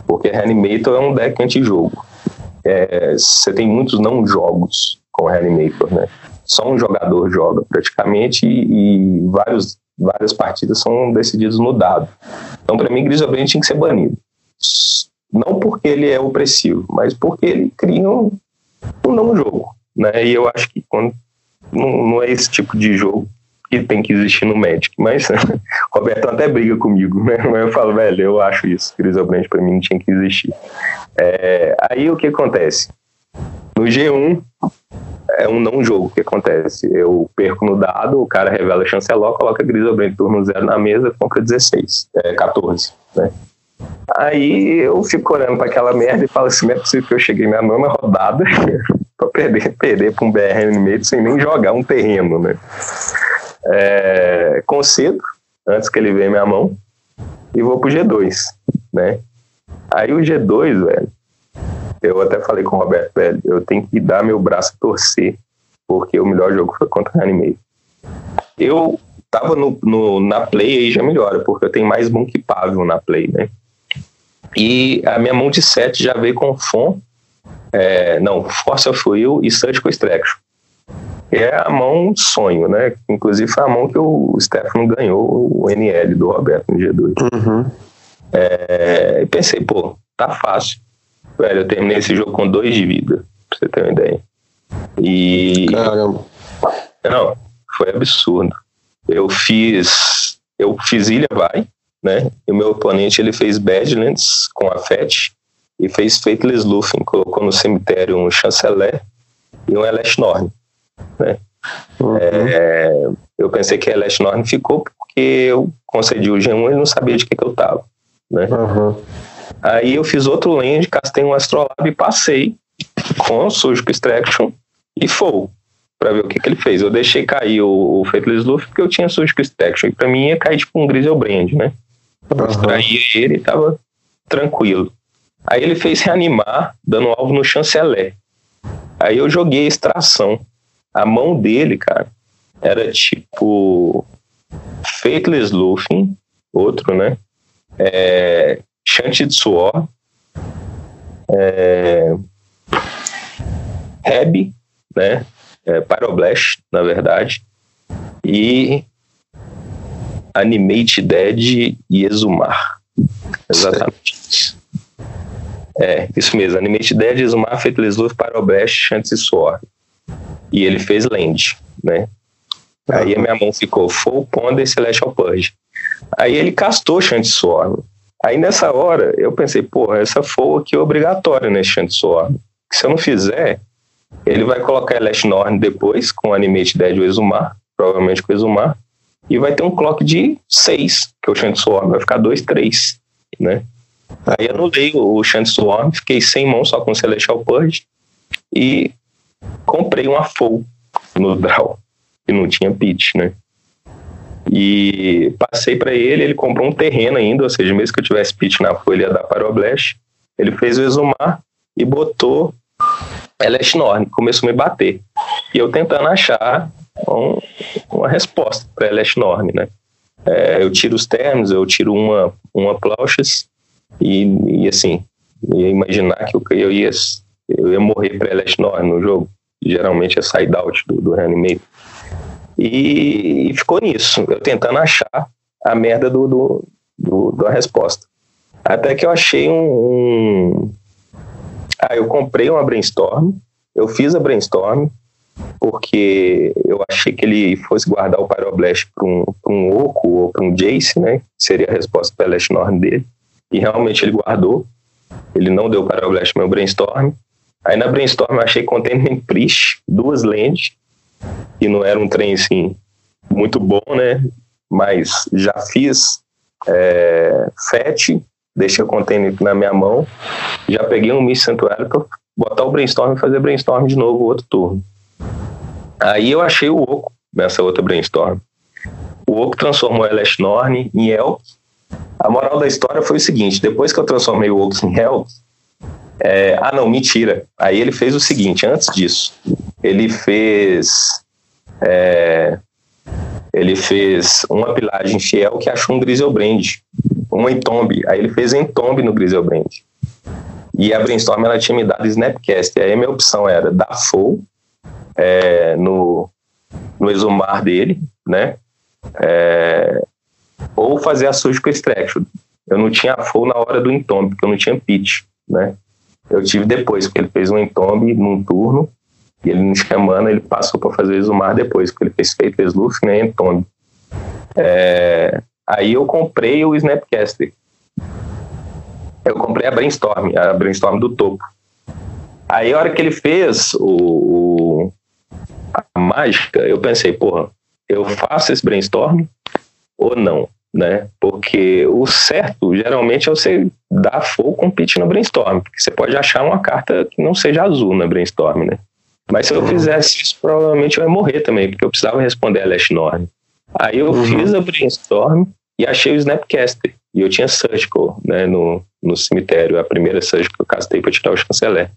Porque Reanimator é um deck anti-jogo. É, você tem muitos não jogos com Reanimator, né? Só um jogador joga praticamente e, e vários, várias partidas são decididas no dado. Então, para mim, Grisobrand tinha que ser banido. Não porque ele é opressivo, mas porque ele cria um, um não jogo, né? E eu acho que quando não, não é esse tipo de jogo que tem que existir no Magic. Mas o [LAUGHS] Roberto até briga comigo, né? Mas eu falo, velho, eu acho isso. Griselbrand para mim não tinha que existir. É, aí o que acontece? No G1 é um não jogo que acontece. Eu perco no dado, o cara revela chanceló, coloca Griselbrand turno zero na mesa, compra 16, é, 14, né? Aí eu fico olhando para aquela merda e falo assim, não é possível que eu cheguei na nona rodada [LAUGHS] para perder, perder para um BR meio sem nem jogar um terreno, né? É, concedo, antes que ele veja minha mão, e vou pro G2, né? Aí o G2, velho, eu até falei com o Roberto, velho, eu tenho que dar meu braço a torcer, porque o melhor jogo foi contra o Anime. Eu tava no, no, na play aí já melhora, porque eu tenho mais mão que Pavel na play, né? E a minha mão de 7 já veio com FON, é, não, of Will e Surgical Extraction é a mão sonho, né? Inclusive foi a mão que o Stefano ganhou o NL do Roberto no G2. Uhum. É, e pensei, pô, tá fácil. Velho, eu terminei esse jogo com dois de vida, pra você ter uma ideia. E. Caramba. Não, foi absurdo. Eu fiz. Eu fiz Ilha Vai, né? E o meu oponente ele fez Badlands com a FET e fez Faithless Luffy, colocou no cemitério um Chanceler e um Elesh Norn. Né? Uhum. É, eu pensei que a Last Norn ficou porque eu concedi o G1 e não sabia de que, que eu tava. Né? Uhum. Aí eu fiz outro land, castei um Astrolab e passei com o Surgical Extraction e Foul para ver o que, que ele fez. Eu deixei cair o, o Faithless Luffy porque eu tinha Surgical Extraction e para mim ia cair tipo um Griselbrand, né? Eu uhum. extraí ele e tava tranquilo. Aí ele fez reanimar, dando alvo no chanceler. Aí eu joguei extração a mão dele, cara, era tipo Faithless Luffy, outro, né? É, Shanty Suor, é, Heb, né? É, Pyroblast, na verdade, e Animate Dead e Exumar. Exatamente. É, isso mesmo. Animate Dead, Exumar, Faithless Luffy, Pyroblast, Shanty Suor e ele fez Land, né? Aí a minha mão ficou Full Ponder Celestial Purge. Aí ele castou Chant Swarm. Aí nessa hora eu pensei, porra, essa Full aqui é obrigatória nesse Chant Swarm. Se eu não fizer, ele vai colocar Elast Norn depois com Animate Dead ou Exumar, provavelmente com Exumar, e vai ter um clock de 6, que é o Chant Swarm, vai ficar 2, 3, né? Aí anulei o Chant Swarm, fiquei sem mão só com Celestial Purge, e comprei uma full no Draw, que não tinha pitch, né? E passei para ele, ele comprou um terreno ainda, ou seja, mesmo que eu tivesse pitch na folha, ele ia dar para o Blast. Ele fez o exumar e botou Elast Norn, começou a me bater. E eu tentando achar um, uma resposta para Elast Norn, né? É, eu tiro os termos, eu tiro uma, uma Plauchas e, e assim, ia imaginar que eu, eu ia eu ia morrer para Elast Norn no jogo geralmente é side out do, do. E, e, ficou nisso, eu tentando achar a merda do, do, do, da resposta. Até que eu achei um, um. Ah, eu comprei uma brainstorm, eu fiz a brainstorm, porque eu achei que ele fosse guardar o Pyroblast para um, um Oco ou para um Jace, né? Seria a resposta para Last Norm dele. E realmente ele guardou. Ele não deu Pyroblast meu brainstorm. Aí na brainstorm eu achei Containment Priest, duas lentes, e não era um trem assim muito bom, né? Mas já fiz é, FET, deixei o container na minha mão, já peguei um Miss Santuário para botar o brainstorm e fazer brainstorm de novo outro turno. Aí eu achei o Oco nessa outra brainstorm. O Oco transformou a Elash Norn em Elk. A moral da história foi o seguinte: depois que eu transformei o Oco em Elk, é, ah, não, mentira. Aí ele fez o seguinte: antes disso, ele fez. É, ele fez uma pilagem fiel que achou um Griselbrand, uma Entomb. Aí ele fez Entomb no Griselbrand. E a Brainstorm ela tinha me dado Snapcast. Aí a minha opção era dar full é, no, no exumar dele, né? É, ou fazer a Surgical Extraction. Eu não tinha full na hora do Entomb, porque eu não tinha pitch, né? Eu tive depois, porque ele fez um entombe num turno, e ele no Xamana ele passou para fazer o Exumar depois, porque ele fez feito Sleuth né, entombe. É, aí eu comprei o Snapcaster. Eu comprei a Brainstorm, a Brainstorm do topo. Aí a hora que ele fez o, o a mágica, eu pensei, porra, eu faço esse brainstorm ou não? Né? Porque o certo, geralmente, é você dar full com pitch no brainstorm, porque você pode achar uma carta que não seja azul na brainstorm, né? Mas se eu uhum. fizesse isso, provavelmente eu ia morrer também, porque eu precisava responder a Last Norm. Aí eu uhum. fiz a brainstorm e achei o Snapcaster. E eu tinha Surgical, né, no, no cemitério, a primeira Surgical que eu castei para tirar o chanceler.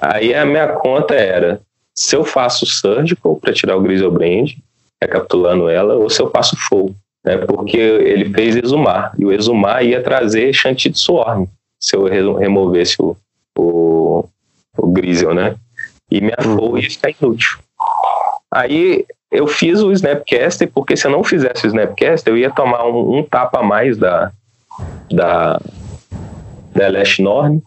Aí a minha conta era se eu faço Surgical para tirar o Griselbrand, recapitulando ela, ou se eu faço Full né, porque ele fez exumar, e o exumar ia trazer Chantit Swarm, se eu removesse o, o, o Grizzle, né? E minha uhum. flow ia ficar inútil. Aí eu fiz o Snapcaster, porque se eu não fizesse o Snapcaster, eu ia tomar um, um tapa a mais da, da, da Lash Norm,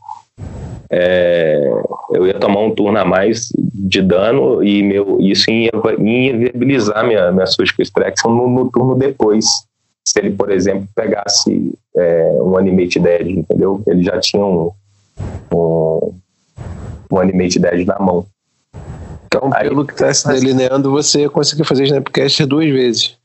é, eu ia tomar um turno a mais de dano e meu, isso ia, ia viabilizar minha, minha Surgical Extraction no, no, turno depois. Se ele, por exemplo, pegasse é, um Animate Dead, entendeu? Ele já tinha um, um, um Animate Dead na mão. Então, Aí, pelo que está se delineando, você conseguiu fazer Snapcaster duas vezes.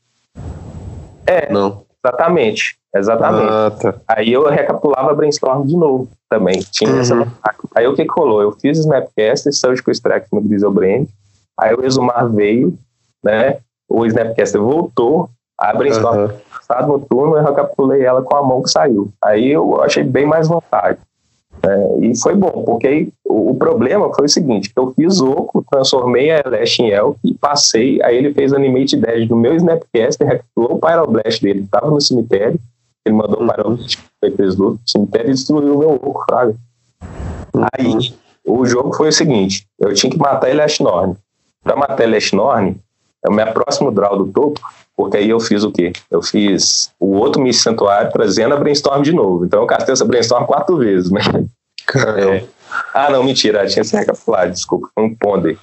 É, Não. Exatamente. Exatamente. Ah, tá. Aí eu recapitulava brainstorm de novo também. Tinha uhum. essa. Aí o que, rolou? Eu fiz Snapcast, Surgical Extract no Griselbrand. Aí o Exumar veio, né? O Snapcaster voltou, a brainstorm uhum. passado no turno, eu recapitulei ela com a mão que saiu. Aí eu achei bem mais vantagem. É, e foi bom, porque aí, o, o, problema foi o seguinte: eu fiz oco, transformei a Lash em Elk e passei. Aí ele fez Animate 10 do meu Snapcaster, recapitulou o Pyroblast dele, que estava no cemitério, ele mandou foi preso do cemitério e destruiu o meu oco, sabe? Uhum. Aí, o jogo foi o seguinte: eu tinha que matar ele Ashnorn. Pra matar ele Ashnorn, é o meu próximo draw do topo, porque aí eu fiz o quê? Eu fiz o outro Miss Santuário trazendo a Brainstorm de novo. Então eu castei essa Brainstorm quatro vezes, né? É. Ah, não, mentira, tinha se recapitulado, desculpa, foi um Ponder.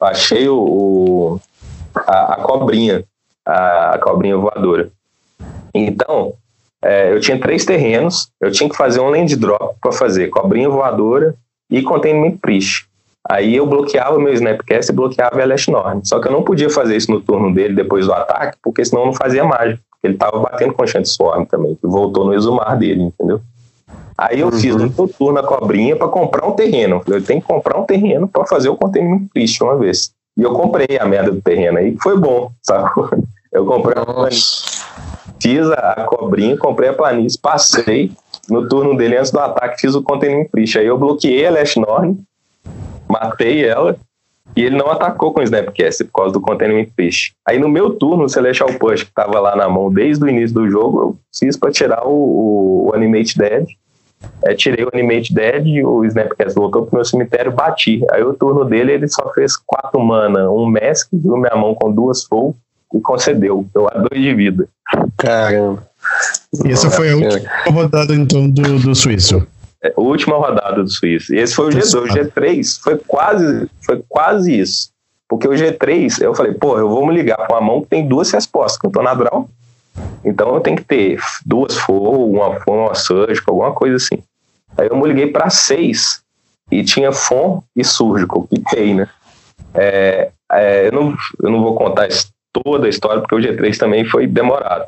Achei o, o a, a, cobrinha, a, a cobrinha voadora. Então, é, eu tinha três terrenos, eu tinha que fazer um land drop para fazer cobrinha voadora e containment priest. Aí eu bloqueava o meu Snapcast e bloqueava a Last Norm. Só que eu não podia fazer isso no turno dele depois do ataque, porque senão eu não fazia mágica. Ele tava batendo com Chant Swarm também, que voltou no exumar dele, entendeu? Aí eu uhum. fiz no turno a cobrinha para comprar um terreno. Eu tenho que comprar um terreno para fazer o containment priest uma vez. E eu comprei a merda do terreno aí, que foi bom, sabe? [LAUGHS] Eu comprei uma fiz a, cobrinha, comprei a planície, passei no turno dele antes do ataque, fiz o Containing Priest. Aí eu bloqueei a Lash Norn, matei ela, e ele não atacou com o Snapcast por causa do Containment Priest. Aí no meu turno, o Celestial Push, que estava lá na mão desde o início do jogo, eu fiz para tirar o, o, o, Animate Dead. É, tirei o Animate Dead, o Snapcast voltou pro meu cemitério, bati. Aí o turno dele, ele só fez quatro mana, um Mask, viu minha mão com duas Full, e concedeu. Eu a dois de vida. Caramba. E essa foi a última rodada, então, do, do Suíço. É, última rodada do Suíço. E esse foi o G2. O G3 foi quase, foi quase isso. Porque o G3, eu falei, pô, eu vou me ligar com a mão que tem duas respostas, que eu tô na draw. Então eu tenho que ter duas for, uma for, uma surgical, alguma coisa assim. Aí eu me liguei para seis e tinha FON e surgical, que tem, né? É, é, eu, não, eu não vou contar toda a história, porque o G3 também foi demorado.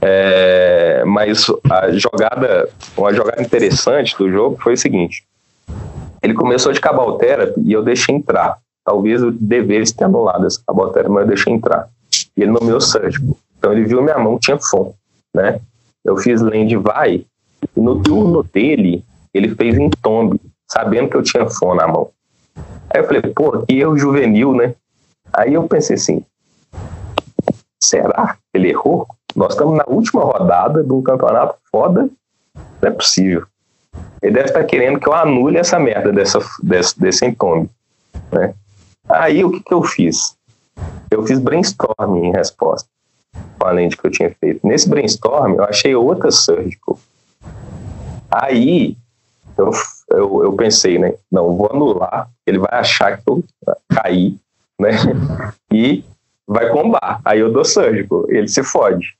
É, mas a jogada, uma jogada interessante do jogo foi o seguinte: ele começou de Cabaltera e eu deixei entrar. Talvez eu devesse ter anulado essa Cabaltera, mas eu deixei entrar. E ele nomeou Surgical. Então ele viu minha mão, tinha fom, né? Eu fiz land vai, e no turno dele, ele fez em tombe, sabendo que eu tinha fom na mão. Aí eu falei, pô, que erro juvenil, né? Aí eu pensei assim, será? Ele errou? Nós estamos na última rodada de um campeonato foda. Não é possível. Ele deve estar querendo que eu anule essa merda dessa, desse, desse entome. Né? Aí o que, que eu fiz? Eu fiz brainstorming em resposta, além de que eu tinha feito. Nesse brainstorm, eu achei outra surgical. Aí eu, eu, eu pensei, né? Não, vou anular, ele vai achar que eu caí, né? [LAUGHS] E vai combar. Aí eu dou surgical, ele se fode.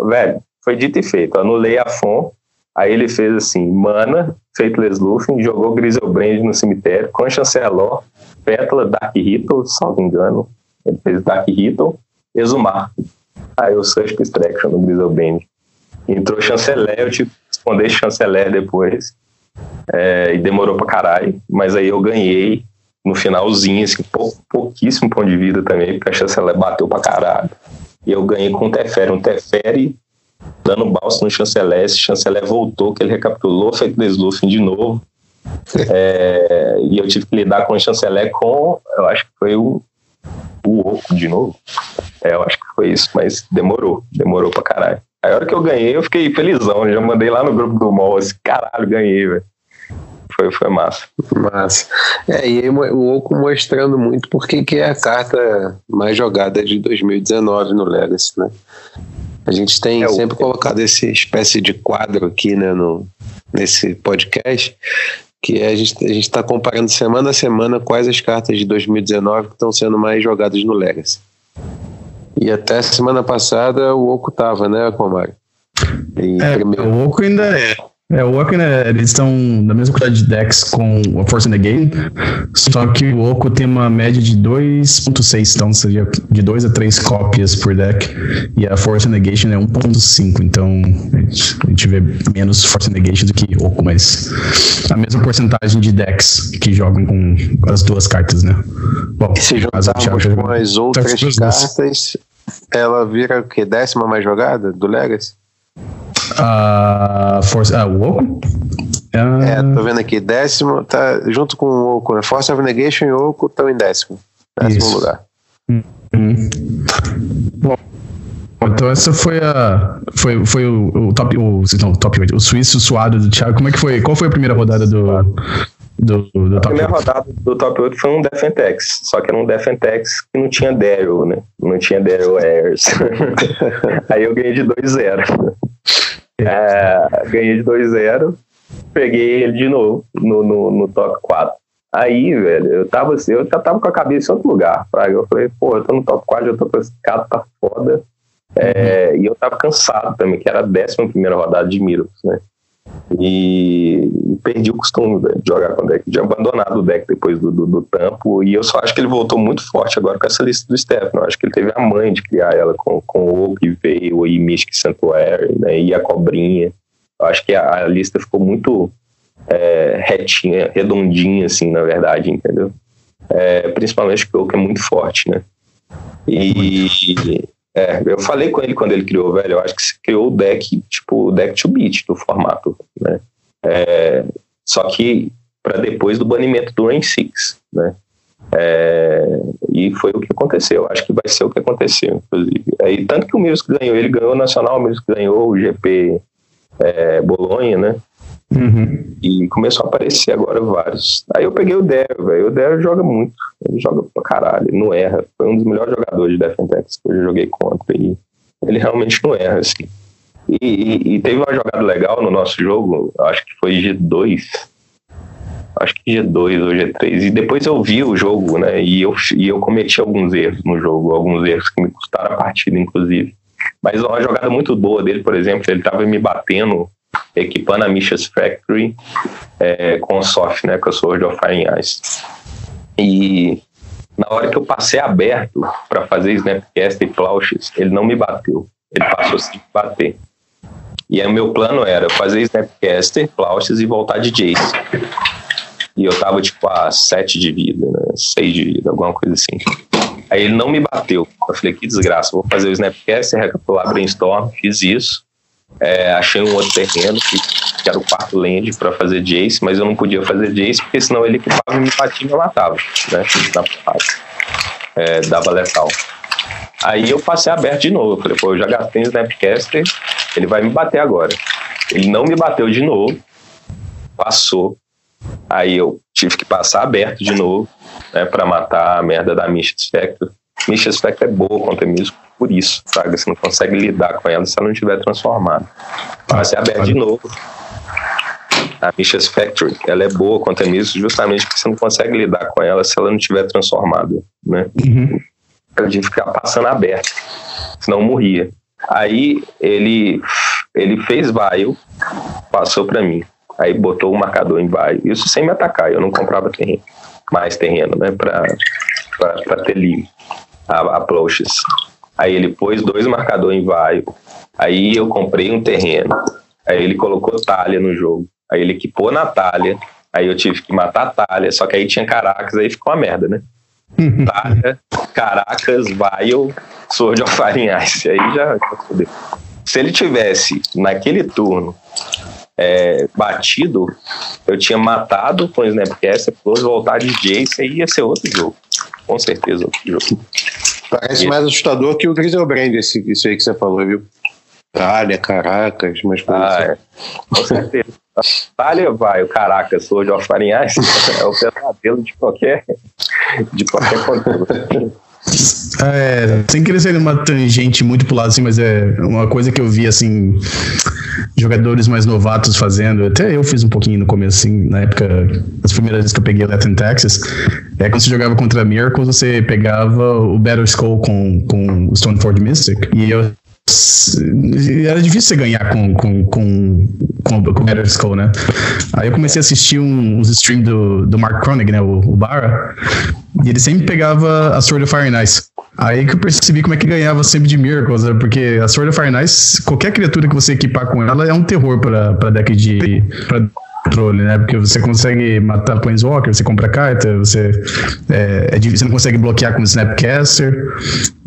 Velho, foi dito e feito. Anulei a FON, aí ele fez assim, mana, Faithless Luffy, jogou Griselbrand no cemitério, com Chancelor, Pétala, Dark Ritual, salvo engano. Ele fez Dark Ritual, Exumar. Aí eu Surgical Extraction no Griselbrand. Entrou Chanceler, eu que responder Chanceler depois. É, e demorou pra caralho, mas aí eu ganhei no finalzinho, assim, pou, pouquíssimo ponto de vida também, porque a Chanceler bateu pra caralho. E eu ganhei com o Teferi. Um Teferi dando balsa no Chanceler. Esse Chanceler voltou, que ele recapitulou, fez Desluffing de novo. é, e eu tive que lidar com o Chanceler com, eu acho que foi o, o Oco de novo. É, eu acho que foi isso, mas demorou, demorou pra caralho. A hora que eu ganhei, eu fiquei felizão. Já mandei lá no grupo do MOL, assim, caralho, ganhei, velho. Foi, foi massa. Massa. É, e aí o Oco mostrando muito porque que é a carta mais jogada de 2019 no Legacy, né? A gente tem é, sempre o... colocado esse espécie de quadro aqui, né, no, nesse podcast, que é a gente a está comparando semana a semana quais as cartas de 2019 que estão sendo mais jogadas no Legacy. E até semana passada o Oco tava, né, Comário? É, primeiro... o Oco ainda é. É, o Oco, né, eles estão na mesma quantidade de decks com a Force Negate, só que o Oco tem uma média de 2.6, então seria de 2 a 3 cópias por deck, e a Force Negation é 1.5, então a gente, vê menos Force Negation do que Oco, mas a mesma porcentagem de decks que jogam com as duas cartas, né? Bom, e se juntarmos com as outras cartas, ela vira o quê? Décima mais jogada do Legacy? A Force. Ah, o Oco? Uh... É, tô vendo aqui. Décimo, tá junto com o Oco, né? Force of Negation e Oco estão em décimo. Décimo Isso. lugar. Uhum. Bom, então essa foi a. Foi, foi o, o top. O, não, top 8. O suíço suado do Thiago. Como é que foi? Qual foi a primeira rodada do. Do, do a primeira 8? rodada do top 8 foi um Defentex, só que era um Defentex que não tinha Daryl, né? Não tinha Daryl Ayers. [LAUGHS] Aí eu ganhei de 2-0. É, ganhei de 2-0, peguei ele de novo no, no, no top 4. Aí, velho, eu tava assim, eu já tava com a cabeça em outro lugar, Fraga. Eu falei, pô, eu tô no top 4, eu tô com esse cara, tá foda. É, uhum. E eu tava cansado também, que era a décima primeira rodada de Miros, né? E, perdi o costume de jogar com o deck, de abandonado o deck depois do, do, do, tampo. E eu só acho que ele voltou muito forte agora com essa lista do. Eu acho que ele teve a mãe de criar ela com, com o Oak veio e Mystic Sanctuary, né, e a Cobrinha. Eu acho que a, a lista ficou muito é, retinha, redondinha, assim, na verdade, entendeu? É, principalmente porque o Oak é muito forte, né? E, é, eu falei com ele quando ele criou, velho, eu acho que você criou o deck, tipo, o deck to beat do formato, né? É, só que para depois do banimento do Rain 6, né? É, e foi o que aconteceu, acho que vai ser o que aconteceu, inclusive. É, tanto que o Milos ganhou, ele ganhou o Nacional, o Milos ganhou o GP é, Bolonha, né? Uhum. E começou a aparecer agora vários. Aí eu peguei o Dero, velho. O Dero joga muito. Ele joga pra caralho, não erra. Foi um dos melhores jogadores de Defentex que eu já joguei contra. E ele realmente não erra, assim. E, e, e, teve uma jogada legal no nosso jogo, acho que foi G2. Acho que G2 ou G3. E depois eu vi o jogo, né? E eu, e eu cometi alguns erros no jogo, alguns erros que me custaram a partida, inclusive. Mas uma jogada muito boa dele, por exemplo, ele tava me batendo equipando a Misha's Factory é, com o soft, né, com a Sword of Fire Ice. E na hora que eu passei aberto para fazer Snapcast e Flaushes, ele não me bateu. Ele passou sem bater. E aí o meu plano era fazer Snapcaster, Flaushes e voltar de Jace. E eu tava tipo a 7 de vida, né? 6 de vida, alguma coisa assim. Aí ele não me bateu. Eu falei, que desgraça, vou fazer o Snapcaster, recapitular Brainstorm, fiz isso. É, achei um outro terreno que, que, era o quarto land para fazer Jace, mas eu não podia fazer Jace porque senão ele equipava e me batia e me matava, né? É, dava letal. Aí eu passei aberto de novo. Eu falei, pô, eu já gastei o Snapcaster, ele vai me bater agora. Ele não me bateu de novo, passou. Aí eu tive que passar aberto de novo, né, para matar a merda da Misha Spectre. Misha Spectre é boa contra Misco por isso, sabe? Você não consegue lidar com ela se ela não estiver transformada. Passei aberto de novo. a Misha's Factory, ela é boa quanto a isso, justamente porque você não consegue lidar com ela se ela não tiver transformada, né? Uhum. Ela tinha que ficar passando aberta, senão morria. Aí ele, ele fez vaio, passou para mim. Aí botou o marcador em vaio. Isso sem me atacar, eu não comprava terreno, mais terreno, né? Para ter livre, approaches. Aí ele pôs dois marcadores em vaio. Aí eu comprei um terreno. Aí ele colocou talha no jogo. Aí ele equipou na talha. Aí eu tive que matar a talha. Só que aí tinha Caracas, aí ficou uma merda, né? [LAUGHS] talha, Caracas, Vile, Sword of Fire Ice. Aí já, fodeu. Se ele tivesse, naquele turno, é, batido, eu tinha matado com o Snapcaster, depois voltar de Jace e ia ser outro jogo. Com certeza. Parece mais assustador que o Griselbrand, esse, isso aí que você falou, viu? Talha, Caracas, mas ah, é. Com certeza. Talha vai, o Caracas, hoje of Farinhas, [LAUGHS] é o pesadelo de qualquer, de qualquer controle. É, sem querer ser uma tangente muito pro lado assim, mas é uma coisa que eu vi assim, jogadores mais novatos fazendo, até eu fiz um pouquinho no começo, assim, na época, as primeiras vezes que eu peguei Latin Texas, é quando você jogava contra Miracles, você pegava o Battle Skull com, com o Stoneford Mystic, e eu era difícil você ganhar com, com, com, com, com Better Skull, né? Aí eu comecei a assistir um, uns streams do, do Mark Kronig, né? O, o Barra. E ele sempre pegava a Sword of Fire and Ice. Aí que eu percebi como é que ganhava sempre de Miracles, né? Porque a Sword of Fire and Ice, qualquer criatura que você equipar com ela é um terror pra, pra deck de. Pra controle, né? Porque você consegue matar Planeswalker, você compra carta, você, é, é, você não consegue bloquear com o Snapcaster.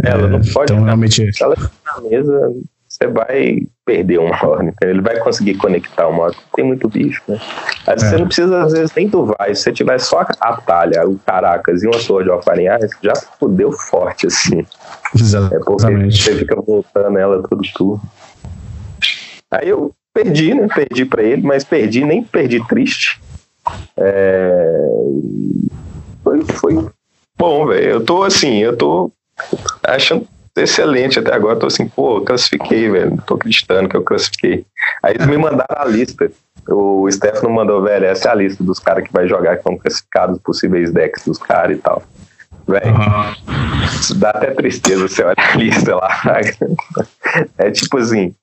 Ela não é, pode. Então, realmente. Se ela na mesa, você vai perder uma hora, então ele vai conseguir conectar uma hora, tem muito bicho, né? É. Você não precisa, às vezes, nem do vai, se você tiver só a talha, o Caracas e uma Sword of Aranhas, já fudeu forte, assim. Exatamente. É porque você fica voltando ela todo turno. Aí eu perdi, né? Perdi para ele, mas perdi, nem perdi triste. É... Foi, foi bom, velho. Eu tô assim, eu tô achando excelente até agora. Tô assim, pô, eu classifiquei, velho. Tô acreditando que eu classifiquei. Aí eles me mandaram a lista. O Stefano mandou, velho, essa é a lista dos caras que vai jogar, que estão classificados, possíveis decks dos caras e tal. Velho, uhum. dá até tristeza você olhar a lista lá. [LAUGHS] É tipo assim,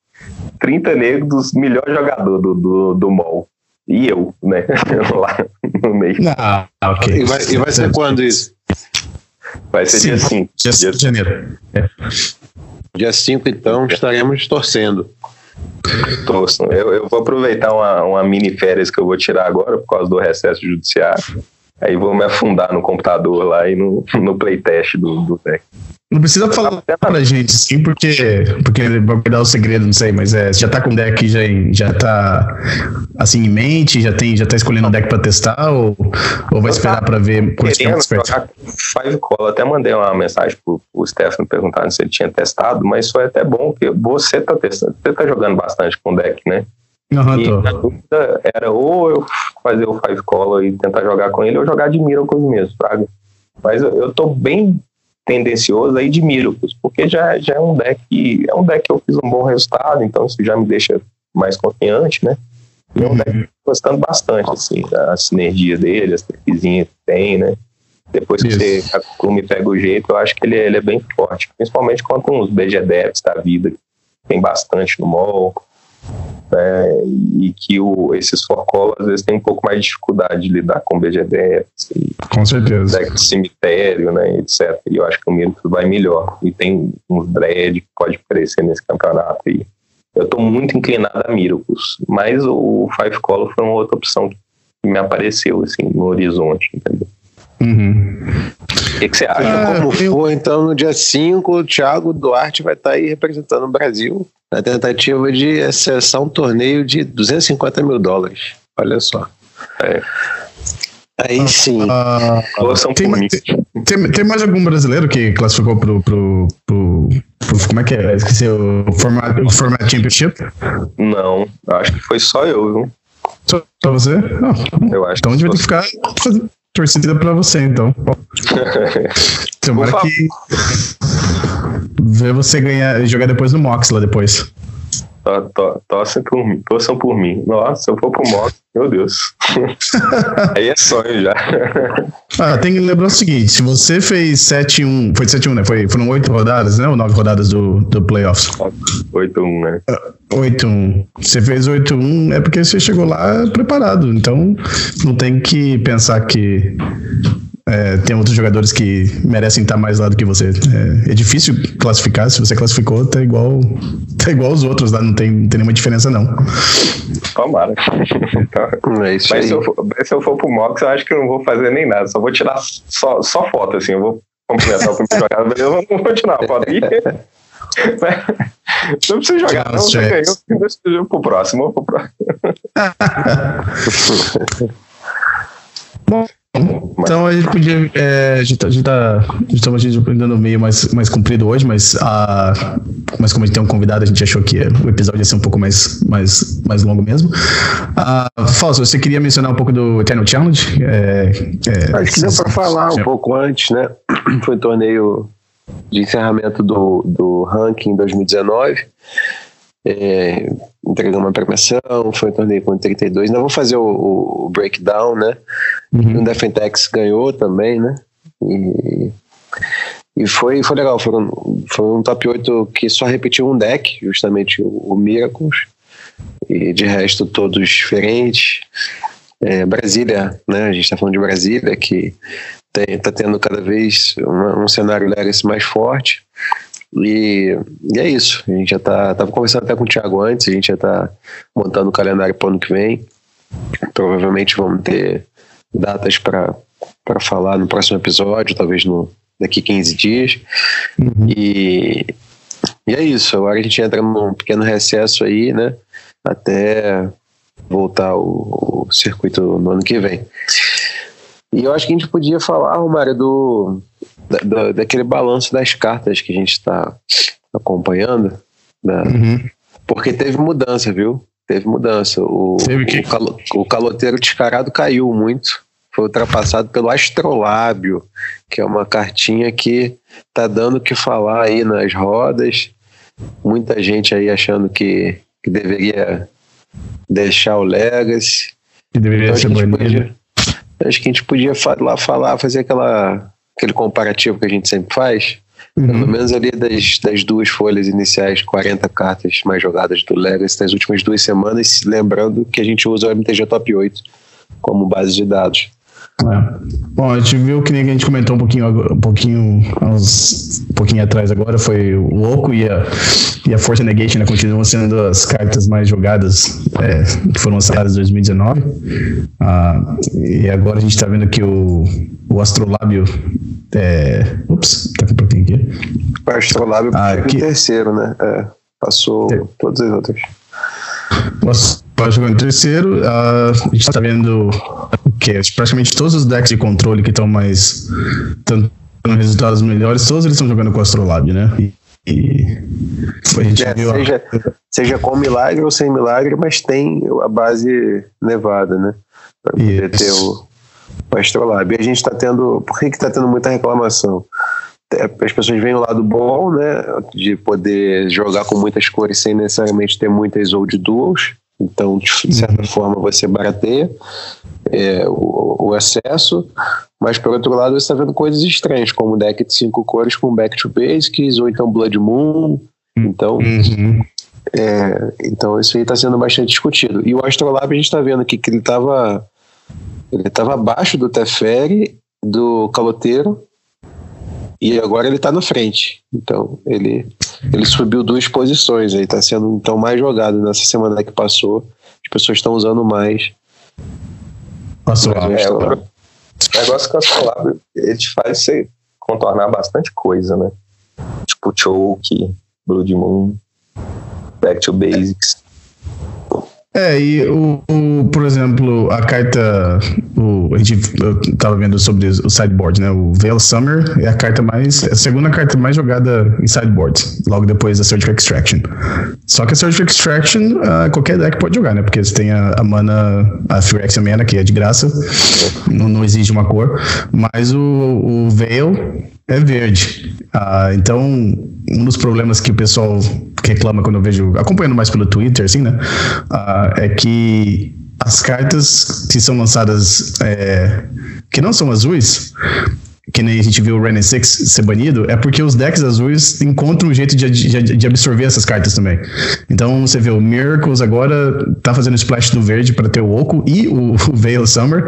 30 negros, melhor jogador do, do, do MOL. E eu, né? [LAUGHS] Lá no meio. Ah, ok. E vai, e vai ser quando isso? Vai ser Sim, dia 5. Dia 5 de janeiro. É. Dia 5, então, estaremos torcendo. Torço. Eu, eu vou aproveitar uma, uma mini férias que eu vou tirar agora por causa do recesso judiciário. Aí vou me afundar no computador lá e no, no playtest do, do deck. Não precisa falar pra gente, sim, porque, porque vai dar o segredo, não sei, mas é, já tá com o deck já, já tá assim em mente, já tem, já tá escolhendo o deck pra testar ou, ou vai esperar pra ver quanto tempo Five Call, até mandei uma mensagem pro, pro Stefano perguntando se ele tinha testado, mas foi até bom que você tá testando, você tá jogando bastante com o deck, né? Uhum, e dúvida era ou eu fazer o Five Color e tentar jogar com ele ou jogar de Miracle mesmo, Fraga. Mas eu, eu tô bem tendencioso aí de Miracles, porque já, já é um deck é um deck que eu fiz um bom resultado, então isso já me deixa mais confiante, né? E é um deck que eu tô gostando bastante, assim, da sinergia dele, as trickzinhas que tem, né? Depois que isso. você acostuma e pega o jeito, eu acho que ele, ele é bem forte, principalmente contra uns BGDFs da vida, que tem bastante no mall, né, e que o, esses forcolas às vezes têm um pouco mais de dificuldade de lidar com BGDS, com certeza, de cemitério, né, etc. E eu acho que o Mirko vai melhor. E tem uns dread que pode aparecer nesse campeonato aí. Eu estou muito inclinado a Miracles, mas o Five Color foi uma outra opção que me apareceu assim no horizonte, entendeu? Uhum. O que, que, você acha? Ah, Como eu... for, então, no dia 5, o Thiago Duarte vai estar aí representando o Brasil na tentativa de acessar um torneio de 250 mil dólares. Olha só. É. Aí ah, sim. Uh, tem, tem, tem, mais algum brasileiro que classificou pro, pro, pro, pro como é que é? Esqueci o format, o format Championship? Não, acho que foi só eu, viu? Só, só você? Não. Eu acho então a gente vai ter que ficar torcida pra você, então. [LAUGHS] Tomara que ver você ganhar, jogar depois no Mox lá depois. To, to, torçam, por mim, torçam por mim. Nossa, se eu for pro moto, meu Deus. [LAUGHS] Aí é sonho já. ah, tem que lembrar o seguinte: se você fez 7-1, foi 7-1, né? Foi, foram 8 rodadas, né? Ou 9 rodadas do, do playoffs? 8-1, né? 8-1. Você fez 8-1 é porque você chegou lá preparado. Então, não tem que pensar que é, tem outros jogadores que merecem estar mais lá do que você. É, é, difícil classificar, se você classificou, tá igual, [LAUGHS] tá igual os outros lá, não tem, não tem nenhuma diferença, não. Tomara. Então, é isso Mas se eu, for, se eu for pro Mox, eu acho que eu não vou fazer nem nada, só vou tirar só, só foto, assim, eu vou complementar o primeiro jogado, eu não vou continuar a foto. E, [LAUGHS] não precisa jogar, não, você ganhou, eu pro próximo, eu vou pro próximo. [LAUGHS] Bom, então a gente podia. É, a gente, a gente tá. Estamos dando meio mais, mais comprido hoje, mas, a, mas como a gente tem um convidado, a gente achou que o episódio ia ser um pouco mais, mais, mais longo mesmo. Uh, Fausto, você queria mencionar um pouco do Eternal Challenge? É, é, Acho que deu para falar um pouco antes, né? [CLEARS THROAT] Foi um torneio de encerramento do, do ranking 2019 é, entregamos uma premiação, foi um torneio com 32. Ainda vou fazer o, o breakdown, né? Uhum. O Defentex ganhou também, né? E, e foi, foi legal, foi um, foi um top 8 que só repetiu um deck, justamente o, o Miracles, e de resto todos diferentes. É, Brasília, né? A gente está falando de Brasília, que está tendo cada vez um, um cenário Legacy mais forte. E, e, é isso. A gente já tá. Tava conversando até com o Thiago antes, a gente já tá montando o calendário para o ano que vem. Provavelmente vamos ter datas para falar no próximo episódio, talvez no, daqui 15 dias. Uhum. E, e é isso. Agora a gente entra num pequeno recesso aí, né? Até voltar o, o circuito no ano que vem. E eu acho que a gente podia falar, Romário, do, da, daquele balanço das cartas que a gente está acompanhando. Né? Uhum. Porque teve mudança, viu? Teve mudança. O, teve o, calo, o caloteiro descarado caiu muito. Foi ultrapassado pelo Astrolábio, que é uma cartinha que tá dando o que falar aí nas rodas. Muita gente aí achando que, que deveria deixar o Legacy. Que deveria então, ser banido. Acho que a gente podia lá falar, fazer aquela aquele comparativo que a gente sempre faz, uhum. pelo menos ali das, das duas folhas iniciais, 40 cartas mais jogadas do Legacy das últimas duas semanas, lembrando que a gente usa o MTG Top 8 como base de dados. É. Bom, a gente viu que nem a gente comentou um pouquinho, um pouquinho, uns, um pouquinho atrás agora, foi o Oco e a, e a Force Negation né, continuam sendo as cartas mais jogadas é, que foram lançadas em 2019. Ah, e agora a gente está vendo que o, o Astrolábio. É, ups, tá com um pouquinho aqui. O Astrolábio ah, o terceiro, né? É, passou é. todas as outras. Jogar em terceiro. Uh, a gente tá vendo o que? Praticamente todos os decks de controle que estão mais. tendo resultados melhores, todos eles estão jogando com o Astrolabe, né? E, e a gente é, viu seja, a... seja com milagre ou sem milagre, mas tem a base nevada, né? Para poder Isso. ter o, o Astrolabe. E a gente está tendo. Por que está tendo muita reclamação? É, as pessoas veem o lado bom, né? De poder jogar com muitas cores sem necessariamente ter muitas old duals. Então, de certa uhum. forma, você barateia é, o, o, excesso, mas por outro lado, você está vendo coisas estranhas, como deck de cinco cores com back to basics, ou então Blood Moon. Então, uhum. é, então isso aí está sendo bastante discutido. E o Astrolab, a gente está vendo aqui que ele estava ele tava abaixo do Teferi, do Caloteiro, e agora ele está na frente. Então, ele, ele subiu duas posições aí, está sendo então mais jogado nessa semana que passou. As pessoas estão usando mais. Passou é, o negócio Astrolabe, ele te faz você contornar bastante coisa, né? Tipo Choke, Blood Moon, Back to Basics. É, e o, o, por exemplo, a carta. O, a gente eu tava vendo sobre o sideboard, né? O Veil Summer é a carta mais. É a segunda carta mais jogada em sideboard, logo depois da Surgical Extraction. Só que a Surgical Extraction, uh, qualquer deck pode jogar, né? Porque você tem a, a mana, a Phyrexian Mana, que é de graça, não, não exige uma cor. Mas o, o Veil é verde. Ah, então, um dos problemas que o pessoal reclama quando eu vejo, acompanhando mais pelo Twitter, assim, né? Ah, é que as cartas que são lançadas é, que não são azuis, que nem a gente viu o Renin 6 ser banido, é porque os decks azuis encontram um jeito de, de, de, absorver essas cartas também. Então você vê o Miracles agora tá fazendo splash do verde para ter o Oco e o, [LAUGHS] o Veil Summer.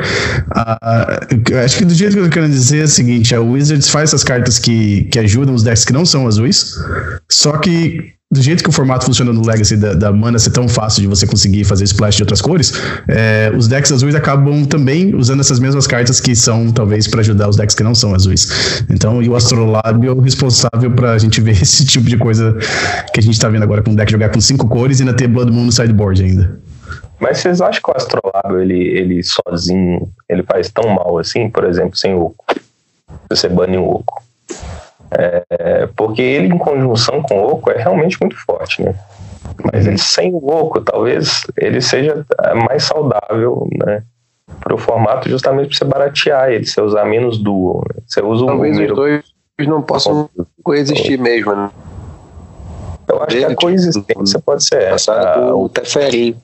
Uh, acho que do jeito que eu quero dizer é o seguinte: a Wizards faz essas cartas que, que ajudam os decks que não são azuis, só que do jeito que o formato funciona no Legacy da, da, mana ser tão fácil de você conseguir fazer splash de outras cores, é, os decks azuis acabam também usando essas mesmas cartas que são, talvez, para ajudar os decks que não são azuis. Então, e o Astrolábio é o responsável pra gente ver [LAUGHS] esse tipo de coisa que a gente tá vendo agora com o deck jogar com cinco cores e ainda ter Blood Moon no sideboard ainda. Mas vocês acham que o Astrolábio, ele, ele sozinho, ele faz tão mal assim, por exemplo, sem o? Você bane o Oco. É, porque ele, em conjunção com o Oco, é realmente muito forte, né? Mas ele sem o Oco, talvez ele seja mais saudável, né? Para o formato, justamente para você baratear ele, você usar menos duo. Né? Você usa talvez o os dois não possam coexistir mesmo, né? Eu acho que a coexistência pode ser essa. O Teferi.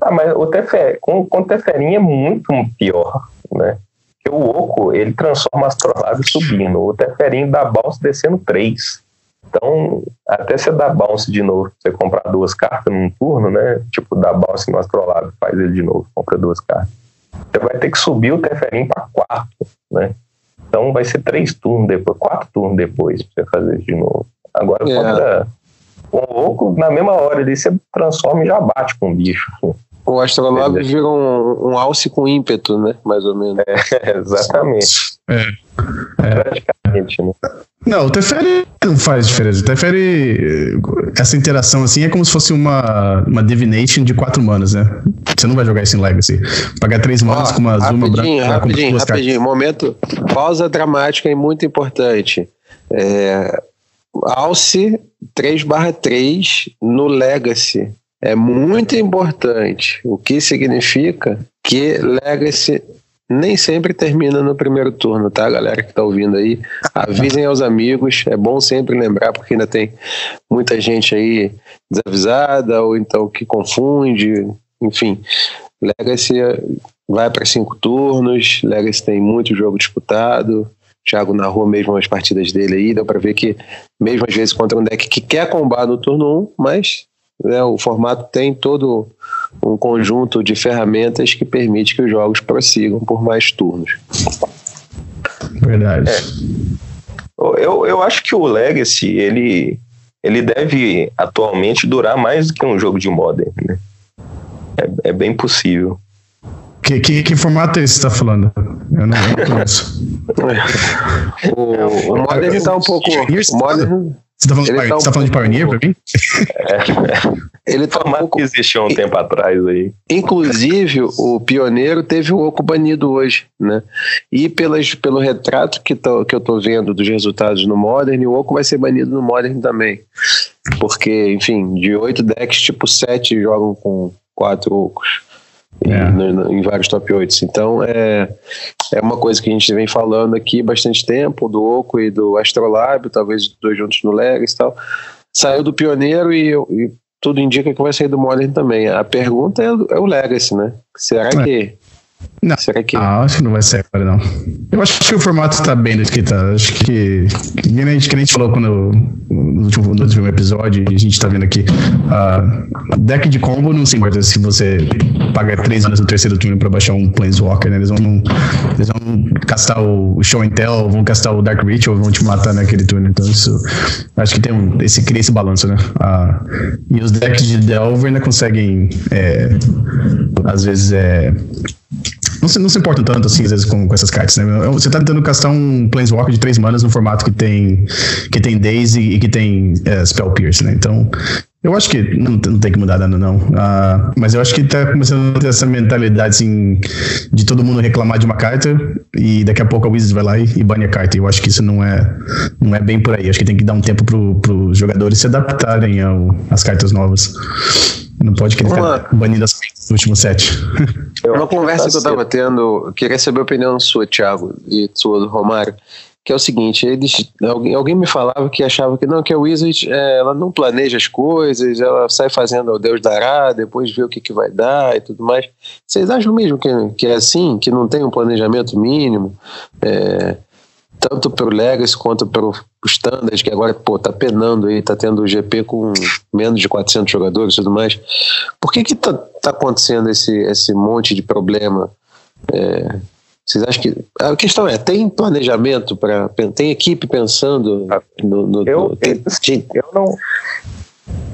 Ah, mas o Teferi, com, com o Teferi é muito pior, né? Porque o Oco, ele transforma Astrolabe subindo, o Teferinho dá bounce descendo 3. Então, até você dar bounce de novo, você comprar duas cartas num turno, né? Tipo, dar bounce no Astrolabe, faz ele de novo, compra duas cartas. Você vai ter que subir o Teferinho para 4, né? Então vai ser três turnos depois, quatro turnos depois pra você fazer de novo. Agora, é. contra o Oco, na mesma hora ali, você transforma e já bate com o bicho. O Astrolabe vira um, um alce com ímpeto, né? Mais ou menos. É, [LAUGHS] exatamente. É. é. Praticamente, né? Não, o Teferi não faz diferença. O Teferi, essa interação assim é como se fosse uma, uma Divination de quatro manas, né? Você não vai jogar isso em Legacy. Pagar três manas com uma azul, uma branca. Rapidinho, rapidinho. Momento, pausa dramática e muito importante. É, Alce 3 barra 3 no Legacy é muito importante. O que significa que Legacy nem sempre termina no primeiro turno, tá, galera que tá ouvindo aí? Avisem aos amigos, é bom sempre lembrar, porque ainda tem muita gente aí desavisada ou então que confunde, enfim. Legacy vai para cinco turnos, Legacy tem muito jogo disputado. Thiago narrou mesmo as partidas dele aí, deu para ver que, mesmo às vezes contra um deck que quer combar no turno 1, mas né, o formato tem todo um conjunto de ferramentas que permite que os jogos prossigam por mais turnos. Verdade. É. Eu, eu acho que o Legacy ele, ele deve atualmente durar mais do que um jogo de Modern. Né? É, é bem possível. Que, que, que, formato é esse que você está falando? Eu não, eu não conheço. [LAUGHS] o, o Modern está um pouco. O Modern, você tá falando, de, tá, um tá falando de Pioneer pra mim? É. Ele tá um pouco... que existiu um tempo atrás aí. Inclusive, o Pioneiro teve o Oco banido hoje, né? E pelas, pelo retrato que, tô, que eu tô vendo dos resultados no Modern, o Oco vai ser banido no Modern também. Porque, enfim, de oito decks, tipo, sete jogam com quatro Ocos é. em, em, vários top 8. Então é, é uma coisa que a gente vem falando aqui bastante tempo, do Oco e do Astrolábio, talvez dois juntos no Legacy e tal. Saiu do Pioneiro e, e, tudo indica que vai sair do Modern também. A pergunta é, é o Legacy, né? Será é. que não, Será que... ah, acho que não vai ser agora, não. Eu acho que o formato está bem do que tá. Acho que, que, nem, a gente, falou quando, no, último, no último episódio, a gente está vendo aqui. Uh, deck de combo não se importa se você paga três anos no terceiro turno para baixar um Planeswalker, né? Eles vão, eles vão castar o Show and Tell, vão castar o Dark Ritual, vão te matar naquele turno. Então, isso. Acho que tem um, esse, cria esse balanço, né? Uh, e os decks de Delver ainda conseguem, é, às vezes, é não se, não se importam tanto assim, às vezes, com, com essas cartas, né? Você tá tentando castar um Planeswalker de três manas no formato que tem, que tem Daisy e que tem é, Spell Pierce, né? Então, eu acho que não, não tem que mudar nada, não. Uh, mas eu acho que tá começando a ter essa mentalidade, assim, de todo mundo reclamar de uma carta e daqui a pouco a Wizards vai lá e, e bane a carta. Eu acho que isso não é, não é bem por aí. Eu acho que tem que dar um tempo para os jogadores se adaptarem ao, às cartas novas. Não pode querer uma... ficar banido no último set. [LAUGHS] Uma conversa que eu tava tendo, queria saber a opinião sua, Thiago, e sua do Romário, que é o seguinte, eles, alguém, alguém me falava que achava que não, que a Wizard é, ela não planeja as coisas, ela sai fazendo o Deus dará, depois vê o que, que vai dar e tudo mais. Vocês acham mesmo que, que é assim, que não tem um planejamento mínimo? É, tanto para o Legacy quanto para o Standard, que agora pô, tá penando aí, tá tendo o GP com menos de 400 jogadores e tudo mais. Por que que tá, tá acontecendo esse, esse monte de problema? É, vocês acham que. A questão é: tem planejamento para. Tem equipe pensando no. no, eu, no tem, eu, não.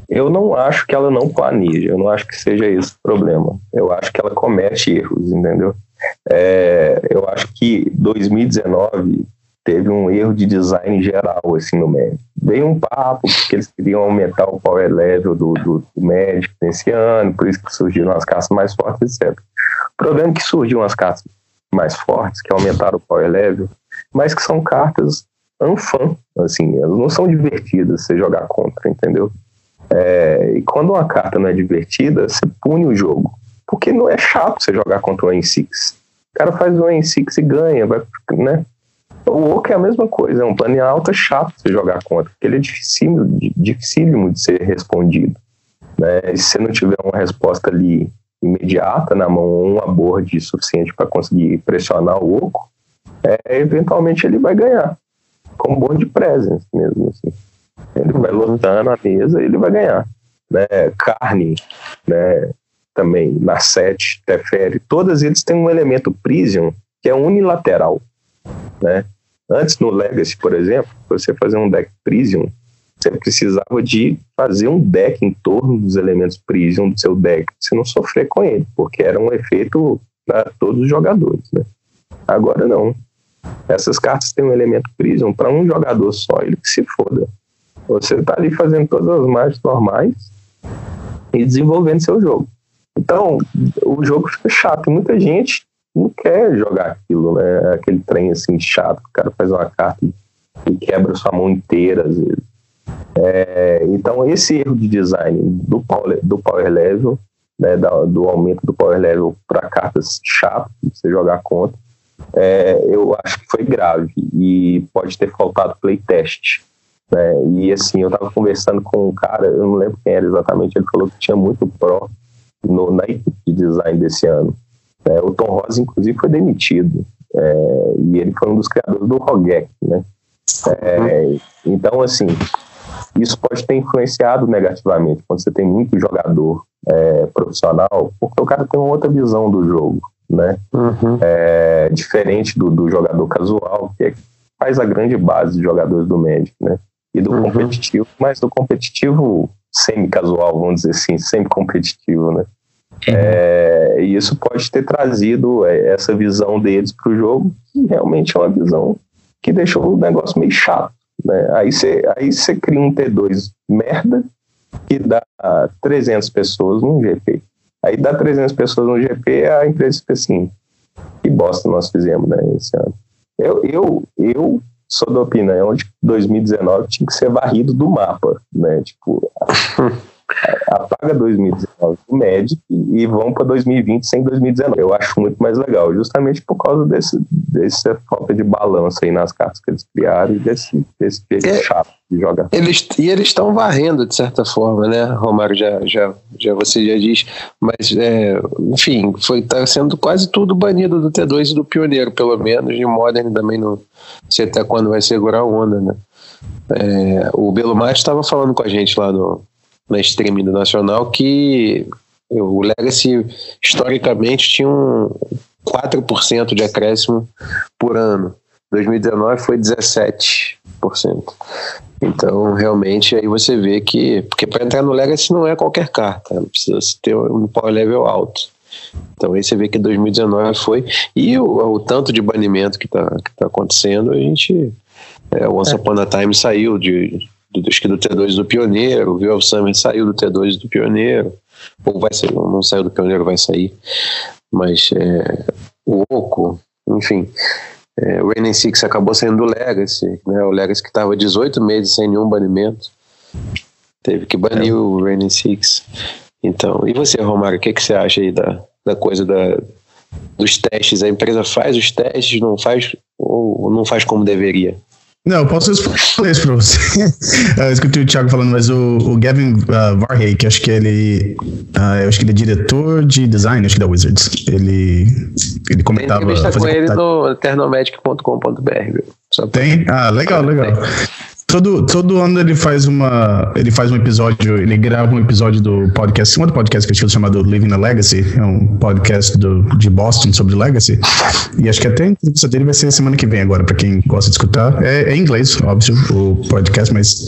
Eu não acho que ela não planeja, eu não acho que seja esse o problema. Eu acho que ela comete erros, entendeu? É, eu acho que 2019 teve um erro de design geral assim no Magic. Veio um papo que eles queriam aumentar o power level do, do, do Magic nesse ano, por isso que surgiram as cartas mais fortes, etc. O problema é que surgiram as cartas mais fortes, que aumentaram o power level, mas que são cartas unfan, assim, elas não são divertidas você jogar contra, entendeu? É, e quando uma carta não é divertida, você pune o jogo, porque não é chato você jogar contra o N6. O cara faz o N6 e ganha, vai, né? O Oak é a mesma coisa, é um plano alto é chato você jogar contra, porque ele é dificílimo, dificílimo de ser respondido. Né? E se você não tiver uma resposta ali imediata na mão, ou uma board suficiente para conseguir pressionar o Oco, é, eventualmente ele vai ganhar. Com board presence mesmo, assim. Ele vai lotando a mesa e ele vai ganhar. Né? Carne, né? também, na 7, Teferi, todas eles têm um elemento Prison que é unilateral. Né? Antes no Legacy, por exemplo, você fazer um deck Prison, você precisava de fazer um deck em torno dos elementos Prison do seu deck, você não sofrer com ele, porque era um efeito para todos os jogadores. Né? Agora não. Essas cartas têm um elemento Prison para um jogador só, ele que se foda. Você está ali fazendo todas as mágicas normais e desenvolvendo seu jogo. Então, o jogo fica chato. Muita gente não quer jogar aquilo, né? Aquele trem assim chato, o cara faz uma carta e quebra sua mão inteira às vezes. É, então esse erro de design do power, do power level, né, do aumento do power level para cartas chatas você jogar contra, é, eu acho que foi grave e pode ter faltado playtest. Né? E assim, eu estava conversando com um cara, eu não lembro quem era exatamente, ele falou que tinha muito pro no, na equipe de design desse ano. É, o Tom Rosa, inclusive, foi demitido. É, e ele foi um dos criadores do Rogek, né? É, então, assim, isso pode ter influenciado negativamente quando você tem muito jogador é, profissional, porque o cara tem uma outra visão do jogo, né? Uhum. É, diferente do, do, jogador casual, que é, faz a grande base de jogadores do Magic, né? E do uhum. competitivo, mas do competitivo semi-casual, vamos dizer assim, semi-competitivo, né? É, e isso pode ter trazido é, essa visão deles para o jogo, que realmente é uma visão que deixou o negócio meio chato. Né? Aí você aí cria um T2 merda que dá 300 pessoas no GP. Aí dá 300 pessoas no GP, a empresa fica assim: que bosta nós fizemos né, esse ano. Eu, eu, eu sou da opinião de que 2019 tinha que ser varrido do mapa, né? Tipo, [LAUGHS] apaga 2019 do Magic e vão para 2020 sem 2019. Eu acho muito mais legal, justamente por causa desse, dessa falta de balanço aí nas cartas que eles criaram e desse, desse jeito é, chato de jogar. Eles, e eles estão varrendo, de certa forma, né? Romário já, já, já você já diz, mas é, enfim, foi tá sendo quase tudo banido do T2 e do Pioneiro, pelo menos, e o Modern também não sei até quando vai segurar a onda, né? É, o Belo Mate estava falando com a gente lá no, na streaming do Nacional que o Legacy historicamente tinha um 4% de acréscimo por ano. 2019 foi 17%. Então, realmente, aí você vê que. Porque para entrar no Legacy não é qualquer carta, né? precisa ter um power level alto. Então, aí você vê que 2019 foi. E o, o tanto de banimento que está que tá acontecendo, a gente. É, Once é. Upon a Time saiu de, do, acho que do T2 do Pioneiro, o View of Summer saiu do T2 do Pioneiro, ou vai sair, não, não saiu do Pioneiro, vai sair, mas é, o Oco, enfim, é, o Rain Six acabou saindo do Legacy, né, o Legacy que estava 18 meses sem nenhum banimento, teve que banir é. o Rain Six. Então, e você, Romário, o que, que você acha aí da, da coisa da, dos testes? A empresa faz os testes, não faz ou não faz como deveria? Não, eu posso responder [LAUGHS] isso pra você. [LAUGHS] eu escutei o Thiago falando, mas o, o Gavin uh, Varhey, que acho que ele. Uh, acho que ele é diretor de design, acho que da Wizards. Ele. Ele comentava. Tem entrevista com ele no eternomedic.com.br, Tem? Ah, legal, legal. Tem. Todo, todo ano ele faz uma. Ele faz um episódio, ele grava um episódio do podcast, um outro podcast que eu escuto chamado Living a Legacy, é um podcast do, de Boston sobre Legacy. E acho que até a entrevista dele vai ser semana que vem agora, para quem gosta de escutar. É, é em inglês, óbvio, o podcast, mas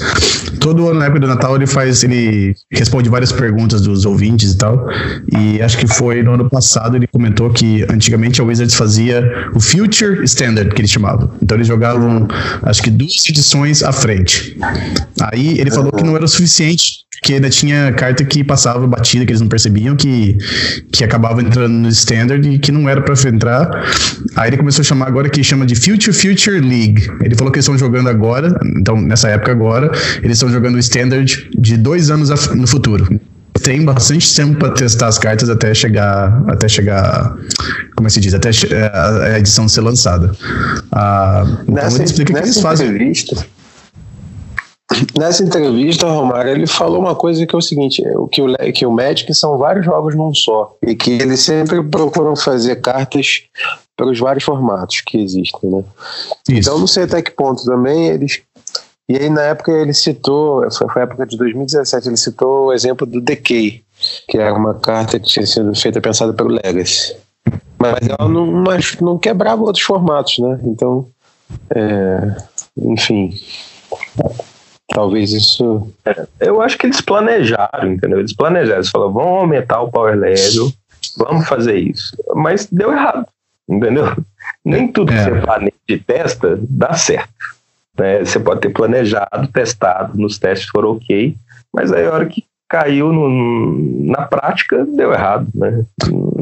todo ano na época do Natal ele faz, ele responde várias perguntas dos ouvintes e tal. E acho que foi no ano passado ele comentou que antigamente a Wizards fazia o Future Standard, que eles chamavam. Então eles jogavam, acho que duas edições à frente frente. Aí ele falou que não era o suficiente, que ainda tinha carta que passava batida, que eles não percebiam, que, que acabava entrando no standard e que não era para entrar. Aí ele começou a chamar agora que chama de Future Future League. Ele falou que eles estão jogando agora, então nessa época agora, eles estão jogando o standard de dois anos no futuro tem bastante tempo para testar as cartas até chegar, até chegar, como é se diz, até a edição ser lançada. Ah, então nessa, ele explica o que eles fazem. Entrevista, Nessa entrevista, Romário, ele falou uma coisa que é o seguinte: o que o, que o Magic são vários jogos num só. E que eles sempre procuram fazer cartas para os vários formatos que existem, né? Isso. Então, não sei até que ponto também eles. E aí, na época, ele citou, foi, foi a época de 2017, ele citou o exemplo do Decay, que era uma carta que tinha sido feita pensada pelo Legacy. Mas ela não, mas não quebrava outros formatos, né? Então, é, enfim. Talvez isso. É, eu acho que eles planejaram, entendeu? Eles planejaram. Eles falaram, vamos aumentar o power level, vamos fazer isso. Mas deu errado, entendeu? Nem tudo é. que você planeja e testa dá certo. Né? Você pode ter planejado, testado, nos testes foram ok, mas aí a hora que caiu no, na prática, deu errado, né?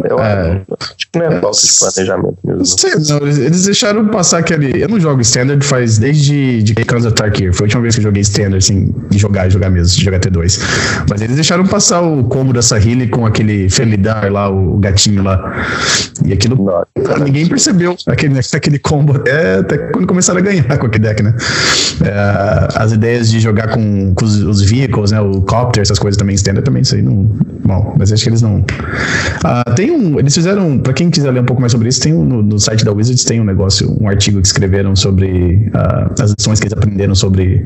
Eu é. acho que não é falta de planejamento mesmo. Sei, não, eles, eles, deixaram passar aquele. Eu não jogo standard faz desde de Kansas Tarkir. Foi a última vez que eu joguei standard, assim, de jogar, jogar mesmo, de jogar T2. Mas eles deixaram passar o combo da Sahili com aquele Felidar lá, o gatinho lá. E aquilo. Nossa, ninguém percebeu aquele, aquele combo até, até quando começaram a ganhar com aquele deck, né? É, as ideias de jogar com, com os, os vehicles, né? O copter, essas coisas também standard também, isso aí não. Bom, mas acho que eles não. Uh, tem um. Eles fizeram. Pra quem quiser ler um pouco mais sobre isso, tem um, no, no, site da Wizards tem um negócio, um artigo que escreveram sobre uh, as lições que eles aprenderam sobre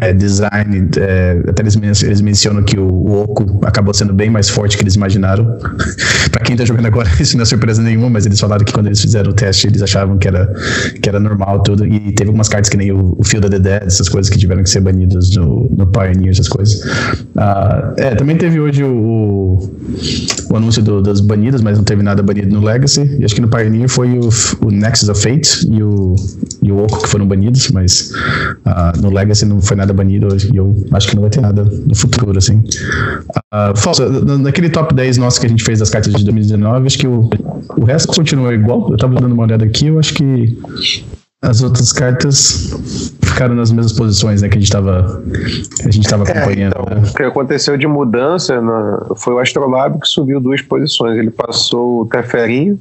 é, design. É, até eles, eles mencionam que o, o Oco acabou sendo bem mais forte que eles imaginaram. [LAUGHS] quem tá jogando agora, [LAUGHS] isso não é surpresa nenhuma, mas eles falaram que quando eles fizeram o teste, eles achavam que era, que era normal tudo. E teve algumas cartas que nem o, o Field of the Dead, essas coisas que tiveram que ser banidas no, no Pioneer, essas coisas. Uh, é, também teve hoje o, o anúncio do, das banidas, mas não teve nada banido no Legacy. E acho que no Pioneer foi o, o Nexus of Fate e o, e o Oco que foram banidos, mas uh, no Legacy não foi nada banido e eu acho que não vai ter nada no futuro, assim. Uh, falsa, naquele top 10 nosso que a gente fez das cartas de 2019, acho que o, o resto continua igual. Eu tava dando uma olhada aqui, eu acho que as outras cartas ficaram nas mesmas posições né, que a gente estava a gente estava é, acompanhando. É, então, né? O que aconteceu de mudança na, foi o Astrolab que subiu duas posições. Ele passou o Teferinho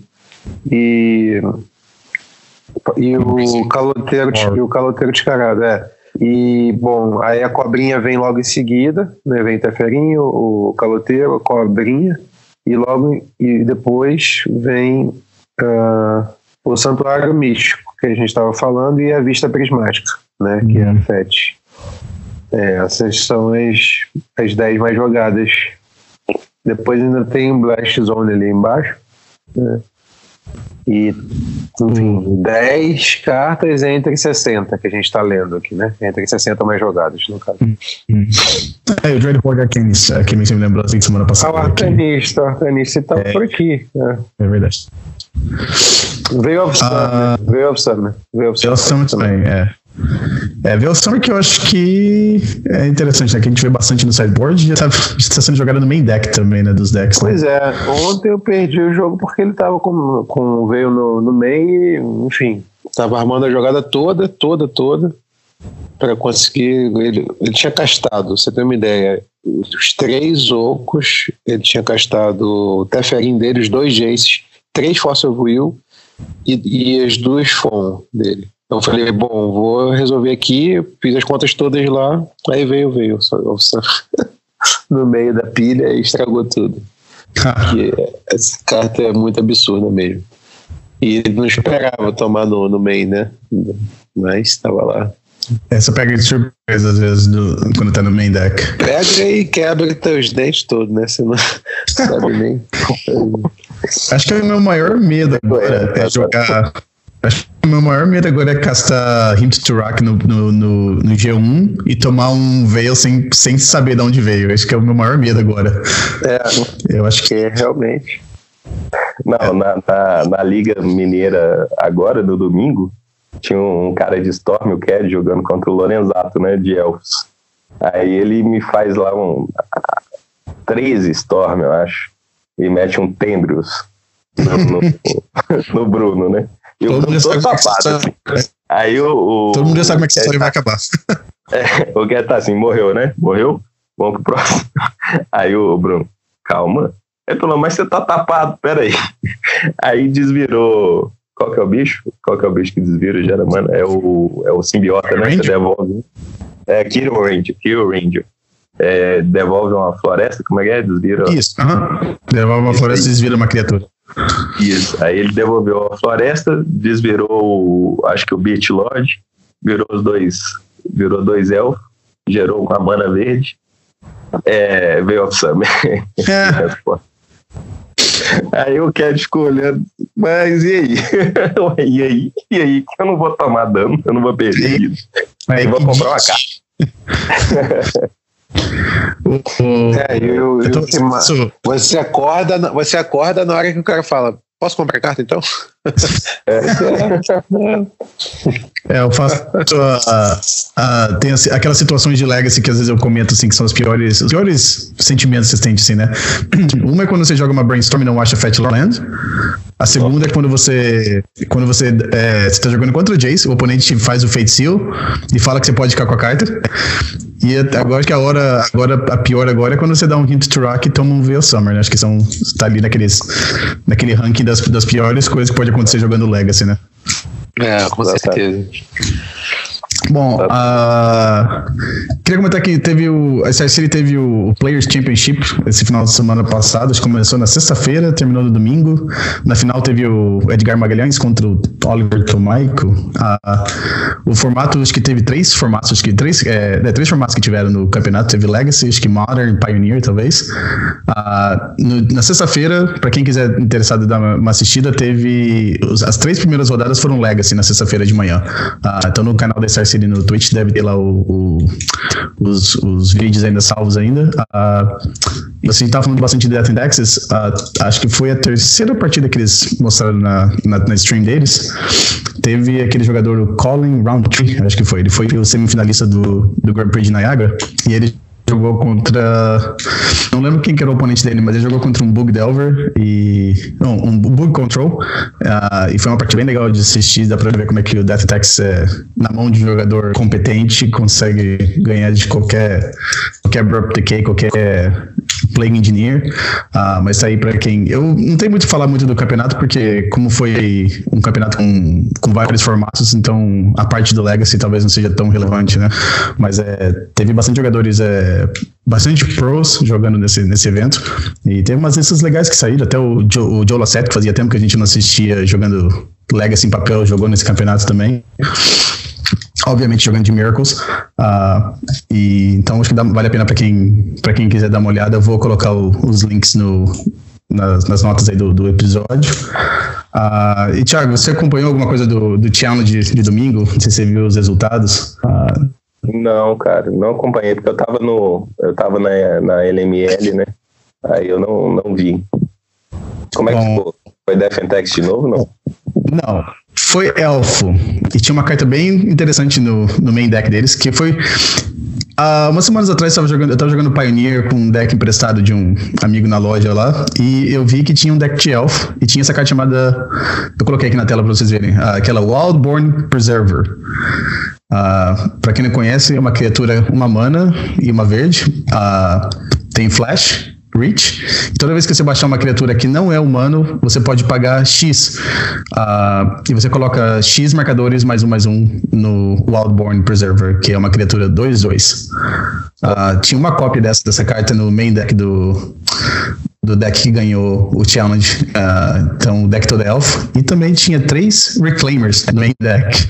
e e o caloteiro e o caloteiro descarado, é. E bom, aí a cobrinha vem logo em seguida, né? Vem o Teferinho, o caloteiro, a cobrinha e logo e depois vem uh, o santuário místico que a gente estava falando e a vista prismática, né, uhum. que é a uhum. FET. É, essas são as, as 10 mais jogadas. Depois ainda tem o Blast Zone ali embaixo. Né? E, enfim, 10 cartas entre 60 que a gente está lendo aqui, né? Entre 60 mais jogadas, no caso. Uhum. É, o Dread Horde Arcanist, aqui me lembrou assim semana passada. Ah, o Arcanista, o Arcanista está é, por aqui. É, é verdade. Veio of Summer. Uh, veio of Summer. Veio of Summer, Summer também, é. É, veio Summer que eu acho que é interessante, né? Que a gente vê bastante no sideboard e já está tá sendo jogado no main deck também, né? Dos decks. Né? Pois é, ontem eu perdi o jogo porque ele tava com, com veio no, no main e, enfim, tava armando a jogada toda, toda, toda. para conseguir. Ele, ele tinha castado, você tem uma ideia. Os três ocos, ele tinha castado o Teferin dele, os dois Jaces, três of Will e, e as duas FON dele. Então eu falei, bom, vou resolver aqui, fiz as contas todas lá, aí veio, veio, só, só [LAUGHS] no meio da pilha e estragou tudo. Porque essa carta é muito absurda mesmo. E ele não esperava tomar no, no meio, né? Mas estava lá. Essa pega de surpresa às vezes do, quando tá no main deck. Pega e quebra teus dentes todos, né? Você não [LAUGHS] sabe nem. Acho que é o meu maior medo agora é, é jogar. Acho que o meu maior medo agora é castar Hint to Rock no, no, no, no, G1 e tomar um Veil sem, sem saber de onde veio. Acho que é o meu maior medo agora. É, eu acho que é realmente. Não, é. na, na, na, Liga Mineira agora, no domingo, tinha um cara de Storm, o Cad, jogando contra o Lorenzato, né, de Elfos. Aí ele me faz lá um 13 Storm, eu acho, e mete um Tendrius no, no, [LAUGHS] no Bruno, né? Todo mundo sabe tapado, assim. Aí o, o, Todo mundo já sabe como é que essa história vai acabar. [LAUGHS] É, o Guedes tá assim, morreu, né? Morreu? Vamos pro próximo. [LAUGHS] Aí o Bruno, calma. Ele falou, mas você tá tapado, peraí. [LAUGHS] Aí desvirou qual que é o bicho? Qual que é o bicho que desvira gera mano? É o, é o simbiota, né? Você devolve. É Kiro Ranger, Kiro Ranger. É, devolve uma floresta, como é que é? Desvira. Isso, uh -huh. devolve uma floresta e desvira uma criatura. Isso. Aí ele devolveu a floresta, desvirou, o, acho que o Beach Lodge, virou os dois, virou dois elfos, gerou uma mana verde. É, veio of Summer. É. [LAUGHS] Aí o Cat ficou olhando, mas e aí? [LAUGHS] e aí? E aí? Eu não vou tomar dano, eu não vou perder isso. Aí vou comprar uma carta. [LAUGHS] é, eu, eu, eu, você acorda, você acorda na hora que o cara fala, Posso comprar carta então? [LAUGHS] é, eu faço. Uh, uh, tem aquelas situações de legacy que às vezes eu comento assim, que são os piores, os piores sentimentos que você tem, assim, né? [CLEARS THROAT] Uma é quando você joga uma brainstorm e não acha Fat Land. A segunda é quando você. Quando você é, está jogando contra o Jace, o oponente faz o Seal e fala que você pode ficar com a carta. E agora que a hora. Agora, a pior agora é quando você dá um hint to rock e toma um Veil Summer, né? Acho que são. Tá ali naqueles, naquele ranking das, das piores coisas que pode acontecer jogando Legacy, né? É, com certeza. Bom, uh, queria comentar que teve o. A City teve o Players Championship esse final de semana passado. Acho que começou na sexta-feira, terminou no domingo. Na final teve o Edgar Magalhães contra o Oliver Tomaico. Uh, o formato, acho que teve três formatos, acho que três, é, é, três formatos que tiveram no campeonato. Teve Legacy, acho que Modern, Pioneer, talvez. Uh, no, na sexta-feira, para quem quiser interessado dar uma, assistida, teve. Os, as três primeiras rodadas foram Legacy na sexta-feira de manhã. então no canal da Star City no Twitch, deve ter lá o, o, os, os vídeos ainda salvos ainda. Uh, você estava falando bastante de Death Indexes, uh, acho que foi a terceira partida que eles mostraram na, na, na stream deles. Teve aquele jogador, o Colin Roundtree, acho que foi. Ele foi o semifinalista do, do Grand Prix de Niagara, e ele jogou contra. Não lembro quem que era o oponente dele, mas ele jogou contra um Bug Delver e. Não, um Bug Control. Uh, e foi uma partida bem legal de assistir. Dá pra ver como é que o Death Attacks, é, na mão de um jogador competente, consegue ganhar de qualquer. qualquer Abrupt Decay, qualquer Playing Engineer. Uh, mas tá aí pra quem. Eu não tenho muito falar muito do campeonato, porque, como foi um campeonato com, com vários formatos, então a parte do Legacy talvez não seja tão relevante, né? Mas é, teve bastante jogadores. É, bastante pros jogando nesse, nesse evento. E teve umas listas legais que saíram. Até o Joe, o Joe Lassette, que fazia tempo que a gente não assistia jogando Legacy em papel, jogou nesse campeonato também. Obviamente jogando de Miracles. Uh, e, então acho que dá, vale a pena para quem, quem quiser dar uma olhada. Eu vou colocar o, os links no, nas, nas, notas aí do, do episódio. Uh, e Thiago, você acompanhou alguma coisa do, do challenge de, de domingo? Não sei se você viu os resultados. Uh, não, cara, não acompanhei, porque eu tava no. Eu tava na, na LML, né? Aí eu não, não vi. Como é Bom, que ficou? Foi Defentex de novo, não? Não. Foi Elfo. E tinha uma carta bem interessante no, no main deck deles, que foi. Há umas semanas atrás eu estava jogando, eu tava jogando Pioneer com um deck emprestado de um amigo na loja lá, e eu vi que tinha um deck de Elf, e tinha essa carta chamada. Eu coloquei aqui na tela para vocês verem, aquela Wildborn Preserver. Uh, para quem não conhece, é uma criatura, uma mana e uma verde. Uh, tem flash, reach. Toda vez que você baixar uma criatura que não é humano, você pode pagar X. Uh, e você coloca X marcadores mais um mais um no Wildborn Preserver, que é uma criatura 2-2. Uh, tinha uma cópia dessa, dessa carta no main deck do, do deck que ganhou o challenge. Uh, então, o deck todo elf. E também tinha três Reclaimers no main deck.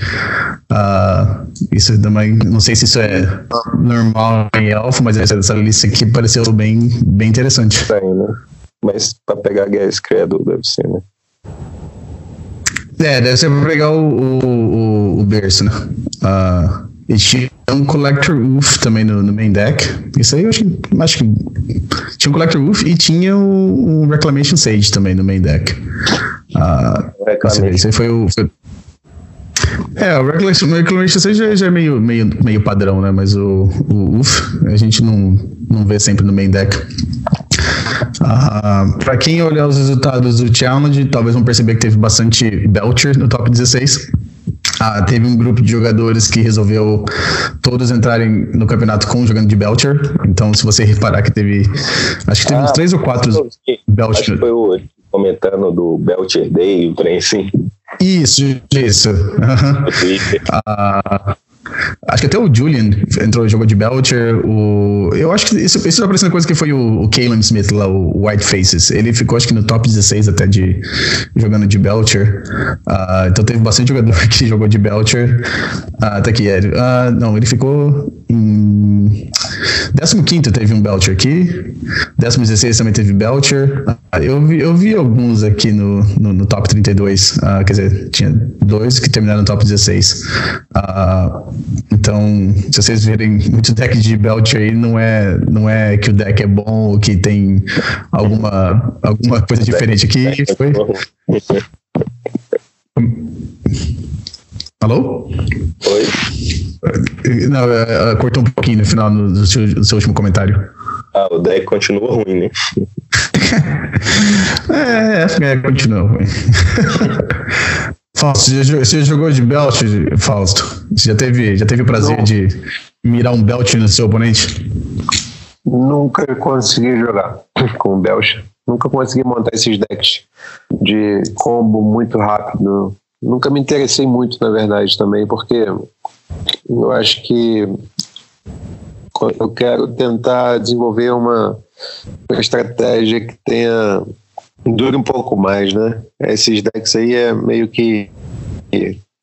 Uh, isso também, não sei se isso é normal em elfo, mas essa, lista aqui pareceu bem, bem interessante. Tem, né? Mas pra pegar Gas Credo deve ser, né? É, deve ser pra pegar o, o, o berço, né? Uh, e tinha um Collector Wolf também no, no, main deck. Isso aí eu acho que, acho que tinha um Collector Wolf e tinha um, um Reclamation Sage também no main deck. Reclamation. Esse aí foi o. Foi, é, o Reclamation, Reclamation Sage já, já, é meio, meio, meio padrão, né? Mas o, o UF a gente não, não vê sempre no main deck. Uh, para quem olhar os resultados do Challenge, talvez vão perceber que teve bastante Belcher no top 16. Ah, teve um grupo de jogadores que resolveu todos entrarem no campeonato com jogando de Belcher. Então, se você reparar que teve. Acho que teve ah, uns três ou quatro Belcher. Acho que foi o comentando do Belcher Day, o trem assim. Isso, isso. Uhum. Ah, Acho que até o Julian entrou, jogou de Belcher. O, eu acho que isso, isso tá parecendo coisa que foi o, o Kalen Smith lá, o White Faces. Ele ficou, acho que no top 16 até de jogando de Belcher. Uh, então teve bastante jogador [LAUGHS] que jogou de Belcher. Uh, até aqui, é. Uh, não, ele ficou em 15 teve um Belcher aqui. 16 também teve Belcher. Uh, eu, vi, eu vi alguns aqui no, no, no top 32. Uh, quer dizer, tinha dois que terminaram no top 16. Uh, então, se vocês verem muitos decks de Belcher aí, não é, não é que o deck é bom ou que tem alguma, alguma coisa diferente aqui. Foi... [LAUGHS] Alô? Oi? Não, é, é, cortou um pouquinho no final do seu, do seu último comentário. Ah, o deck continua ruim, né? [LAUGHS] é, é, continua ruim. [LAUGHS] Fausto, você jogou de belt, Fausto? Você já teve, já teve o prazer Não. de mirar um belt no seu oponente? Nunca consegui jogar [LAUGHS] com belt. Nunca consegui montar esses decks de combo muito rápido. Nunca me interessei muito, na verdade, também, porque eu acho que eu quero tentar desenvolver uma, uma estratégia que tenha dure um pouco mais, né? Esses decks aí é meio que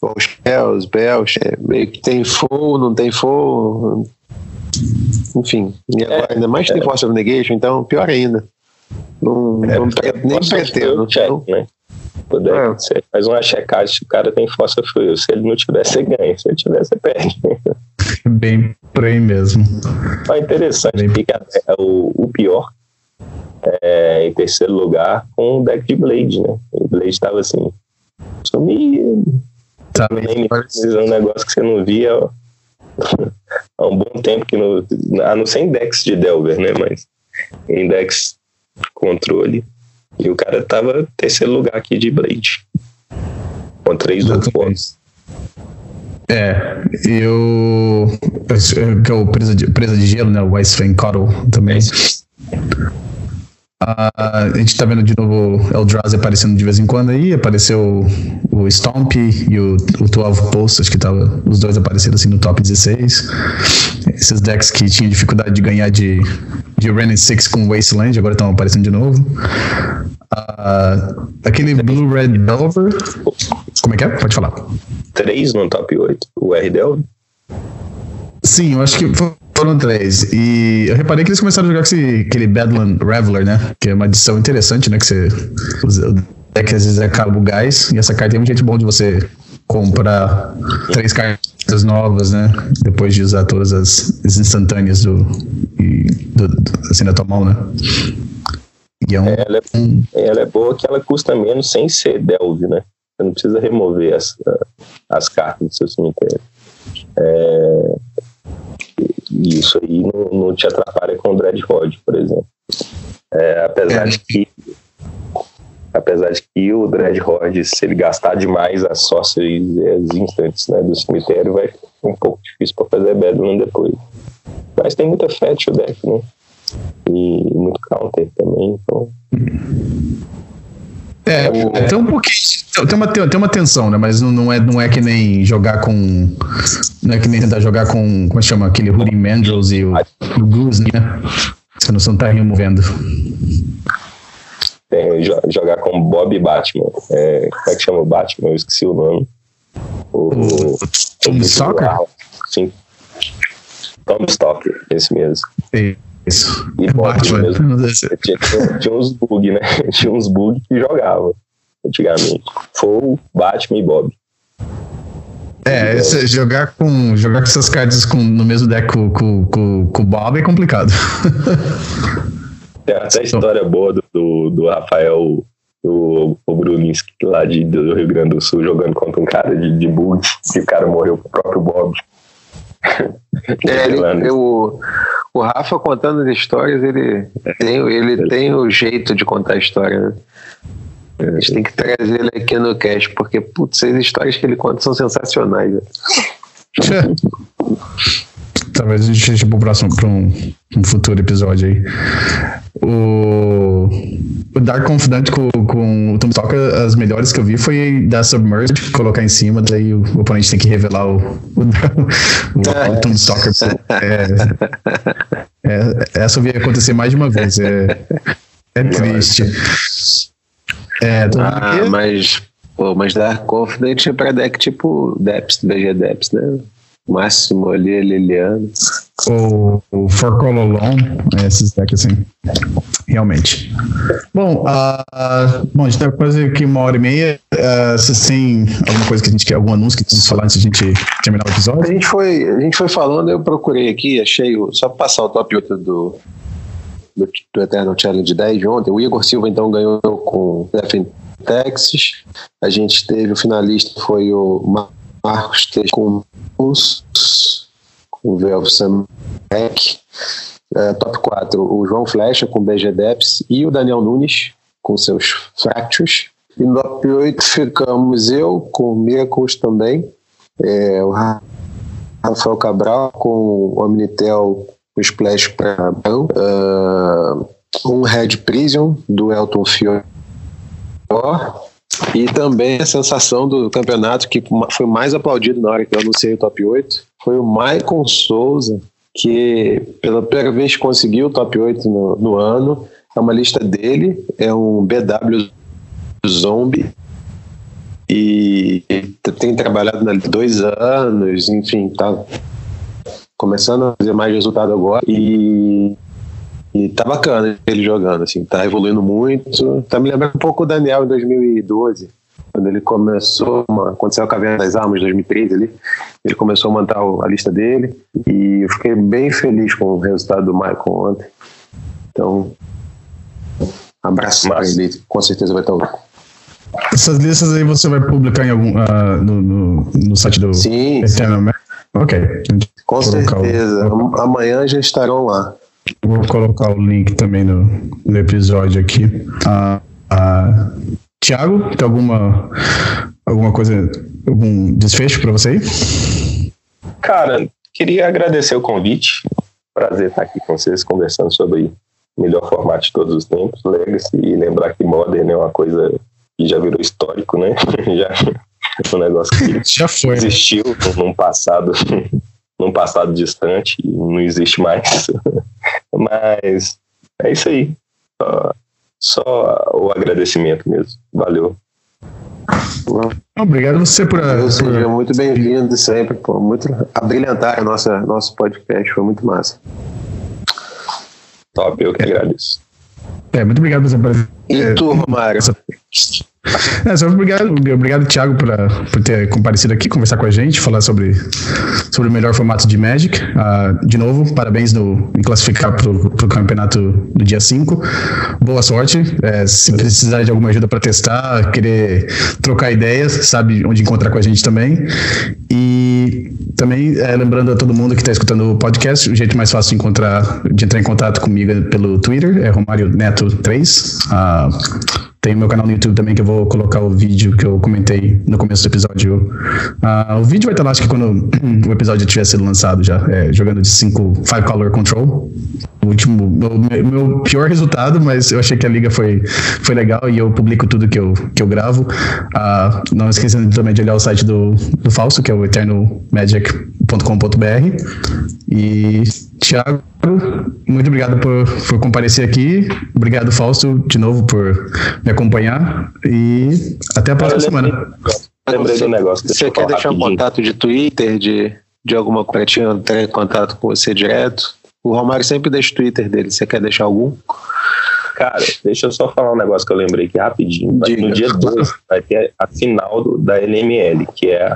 os Bells, Bells, é meio que tem full, não tem full. Enfim, e agora é, ainda mais tem é. Force of Negation, então pior ainda. Não, é, não nem pretendo. Check, né? Poder, é. Você faz uma checagem se o cara tem força frio. Se ele não tiver, você ganha. Se ele tiver, você perde. [LAUGHS] Bem por aí mesmo. É interessante, Bem... fica o, o pior é, em terceiro lugar com o deck de Blade, né? O Blade estava assim, sumiu. Tá nem um negócio que você não via ó, [LAUGHS] há um bom tempo que não. A não ser em decks de Delver, né? Mas em decks controle. E o cara tava terceiro lugar aqui de Blade. Com três outros pontos. É, eu. Que é o presa de, presa de gelo, né? O Ice Fang Coddle também. É. Uh, a gente tá vendo de novo o Eldrazi aparecendo de vez em quando aí. Apareceu o, o Stomp e o, o 12 Pulse, acho que tava os dois aparecendo assim no top 16. Esses decks que tinham dificuldade de ganhar de, de Renin 6 com Wasteland, agora estão aparecendo de novo. Uh, aquele Blue Red Delver. Como é que é? Pode falar. Três no top 8, o R Delver. Sim, eu acho que foram três. E eu reparei que eles começaram a jogar esse, aquele Badland Reveler, né? Que é uma adição interessante, né? Que você. O deck às vezes acaba o gás. E essa carta é um jeito bom de você comprar três cartas novas, né? Depois de usar todas as, as instantâneas do, e, do, do, assim, da tua mão, né? E é um, ela, é, ela é boa que ela custa menos sem ser Delve, né? Você não precisa remover as, as cartas do seu cemitério. É, E isso aí não, não te atrapalha com o Dread Rod, por exemplo. É, apesar é. de que apesar de que o Dread Rod, se ele gastar demais as sorceries e as instantes né, do cemitério, vai ficar um pouco difícil para fazer Bedlam depois. Mas tem muita fetch o deck, né? E muito counter também, então. É, é, tem um pouquinho. Tem uma, tem uma tensão, né? Mas não, não, é, não é que nem jogar com. Não é que nem tentar jogar com. Como é chama? Aquele Rudy Mandrels e o, o Goose, né? Você não, está removendo. Tem, jogar com Bob Batman. É, como é que chama o Batman? Eu esqueci o nome. O, o Tom Stalker? Sim. Tom Stalker, esse mesmo. Isso. E Batman mesmo. Tinha, tinha, tinha uns bugs, né? [LAUGHS] Tinha uns bugs que jogava antigamente. Foi Batman e Bob. É, esse, jogar com jogar com essas cartas com, no mesmo deck com, com, com, com o Bob é complicado. [LAUGHS] Tem até a história boa do, do, do Rafael o, o Bruninski lá de, do Rio Grande do Sul jogando contra um cara de, de bug e o cara morreu pro próprio Bob. É, ele, eu, o Rafa contando as histórias, ele tem, ele tem o jeito de contar a história, né? A gente tem que trazer ele aqui no cast, porque, putz, as histórias que ele conta são sensacionais. Né? [LAUGHS] Talvez a gente deixe pro próximo, um, um, futuro episódio aí. O, o Dark Confidant com, com o Tom Stalker, as melhores que eu vi foi da Submerged, colocar em cima, daí o, o oponente tem que revelar o, o, [LAUGHS] o, o Tom Stalker. É, é, essa eu vi acontecer mais de uma vez. É, é triste. É, ah, mas, pô, mas Dark Confident é pra deck tipo Deps, BG Deps, né? Máximo ali, Liliano. O, o For All Alone, é esses decks assim. Realmente. Bom, uh, bom, a gente tá quase aqui uma hora e meia. Uh, vocês têm alguma coisa que a gente quer, algum anúncio que que falar antes de a gente terminar o episódio? A gente foi, a gente foi falando, eu procurei aqui, achei, o, só pra passar o top 8 do, do, do Eternal Challenge 10 de ontem. O Igor Silva então ganhou com o Texas. A gente teve o finalista, foi o Marcos Teixeira com o Velvo Samek. É, top 4, o João Flecha com BG Deps e o Daniel Nunes com seus Fractures. E no top 8 ficamos eu com Miracles também, é, o Rafael Cabral com o Omnitel com Splash para uh, um Red Prison do Elton Fiore e também a sensação do campeonato que foi mais aplaudido na hora que eu anunciei o top 8 foi o Maicon Souza, que pela primeira vez conseguiu o top 8 no, no ano. É uma lista dele, é um BW Zombie e tem trabalhado há dois anos, enfim, tá começando a fazer mais resultado agora e e tá bacana ele jogando, assim, tá evoluindo muito. Tá me lembrando um pouco o Daniel em 2012, quando ele começou, uma, aconteceu a Caverna das Almas, 2013 ali, ele começou a montar a lista dele e eu fiquei bem feliz com o resultado do Michael ontem. Então, abraço para ele, com certeza vai estar ouvindo. Essas listas aí você vai publicar em algum, uh, no, no, no, site do Sim, Eternal, sim. Ok. Com certeza. O... Amanhã já estarão lá. Vou colocar o link também no, no episódio aqui. Uh, uh, Tiago, tem alguma, alguma coisa, algum desfecho para você aí? Cara, queria agradecer o convite. Prazer estar aqui com vocês conversando sobre o melhor formato de todos os tempos, Legacy, e lembrar que Modern é uma coisa que já virou histórico, né? [LAUGHS] já um negócio que já foi, né? existiu né? num passado num passado distante e não existe mais. [LAUGHS] Mas é isso aí. Só, só o agradecimento mesmo. Valeu. Obrigado você por. Seja muito bem-vindo sempre, pô, muito abrilhantar a nossa nosso podcast, foi muito massa. Top, eu que agradeço. É, muito obrigado por você. E tu, Romário? É, só obrigado, obrigado, Thiago, por, por ter comparecido aqui, conversar com a gente, falar sobre, sobre o melhor formato de Magic. Uh, de novo, parabéns no, em classificar para o campeonato do dia 5. Boa sorte. É, se precisar de alguma ajuda para testar, querer trocar ideias, sabe onde encontrar com a gente também. E também, é, lembrando a todo mundo que está escutando o podcast, o jeito mais fácil de encontrar, de entrar em contato comigo é pelo Twitter, é Romário Neto 3. Ah, tem meu canal no YouTube também que eu vou colocar o vídeo que eu comentei no começo do episódio. Uh, o vídeo vai estar lá, acho que quando [CLEARS THROAT] o episódio tiver sido lançado já, é, jogando de 5 Five Color Control. O último, meu, meu, pior resultado, mas eu achei que a liga foi, foi legal e eu publico tudo que eu, que eu gravo. Uh, não esquecendo também de olhar o site do, do Falso, que é o eternalmagic.com.br. E Tiago, muito obrigado por, por comparecer aqui. Obrigado, Fausto, de novo por me acompanhar. E até a próxima semana. Lembrei do negócio. Você quer deixar rapidinho. um contato de Twitter, de, de alguma coisa, entrar em contato com você direto? O Romário sempre deixa o Twitter dele. Você quer deixar algum? Cara, deixa eu só falar um negócio que eu lembrei aqui rapidinho. No dia 2 vai ter a final do, da LML, que é,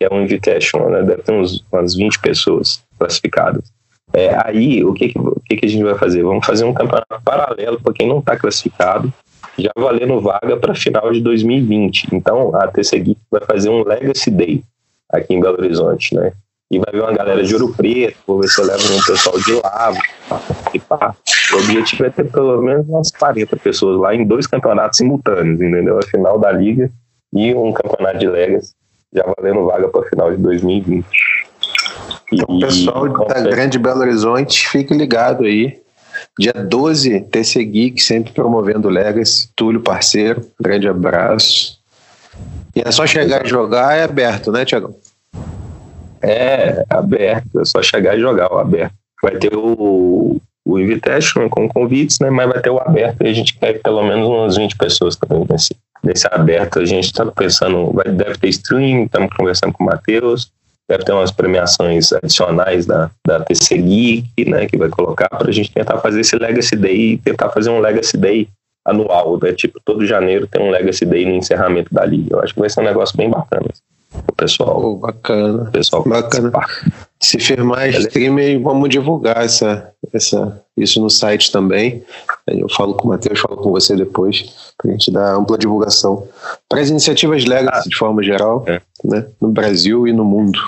que é um invitation, né? Deve ter uns, umas 20 pessoas classificadas. É, aí, o, que, que, o que, que a gente vai fazer? Vamos fazer um campeonato paralelo para quem não está classificado, já valendo vaga para final de 2020. Então, a TC Geek vai fazer um Legacy Day aqui em Belo Horizonte, né? E vai ver uma galera de Ouro Preto, vou ver se eu levo um pessoal de lá, participar. O objetivo é ter pelo menos umas 40 pessoas lá em dois campeonatos simultâneos, entendeu? A final da Liga e um campeonato de Legacy, já valendo vaga para final de 2020. Então, pessoal da Grande Belo Horizonte, fique ligado aí. Dia 12, TC Geek, sempre promovendo Legacy. Túlio, parceiro, grande abraço. E é só chegar e jogar, é aberto, né, Tiagão? É, aberto, é só chegar e jogar o aberto. Vai ter o, o Invitation com convites, né? Mas vai ter o aberto e a gente quer pelo menos umas 20 pessoas também nesse, nesse aberto. A gente está pensando, vai, deve ter stream, estamos conversando com o Matheus deve ter umas premiações adicionais da, da TC Geek, né, que vai colocar para a gente tentar fazer esse Legacy Day tentar fazer um Legacy Day anual, né, tipo, todo janeiro tem um Legacy Day no encerramento da liga. Eu acho que vai ser um negócio bem bacana. O pessoal. Bacana. Pessoal bacana. Participar. Se firmar stream, vamos divulgar essa, essa, isso no site também. Eu falo com o Matheus, falo com você depois, para a gente dar ampla divulgação para as iniciativas Legacy ah, de forma geral, é. né, no Brasil e no mundo.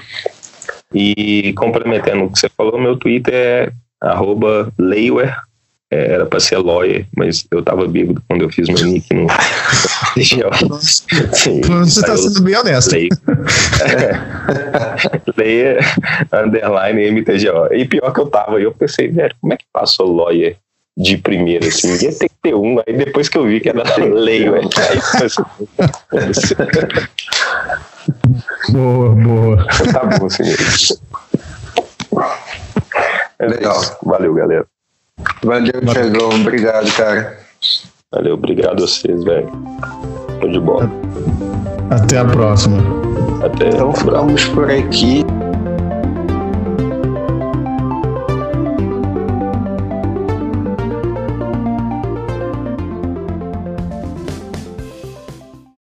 E complementando o que você falou, meu Twitter é arroba Leiwer, é, era para ser lawyer, mas eu tava bêbado quando eu fiz meu nick no [LAUGHS] [LAUGHS] Sim, Você tá sendo bem honesto. Lei, [LAUGHS] lei underline MTGO. E pior que eu tava, eu pensei, velho, como é que passou lawyer de primeiro, assim? Ia ter que ter um, aí depois que eu vi que era lei, velho. Aí Boa, boa. Tá bom, assim mesmo. Legal. Valeu, galera. Valeu, Tiagão. Obrigado, cara. Valeu, obrigado a vocês, velho. Tô de bola. Até a próxima. Até. Então ficamos por aqui.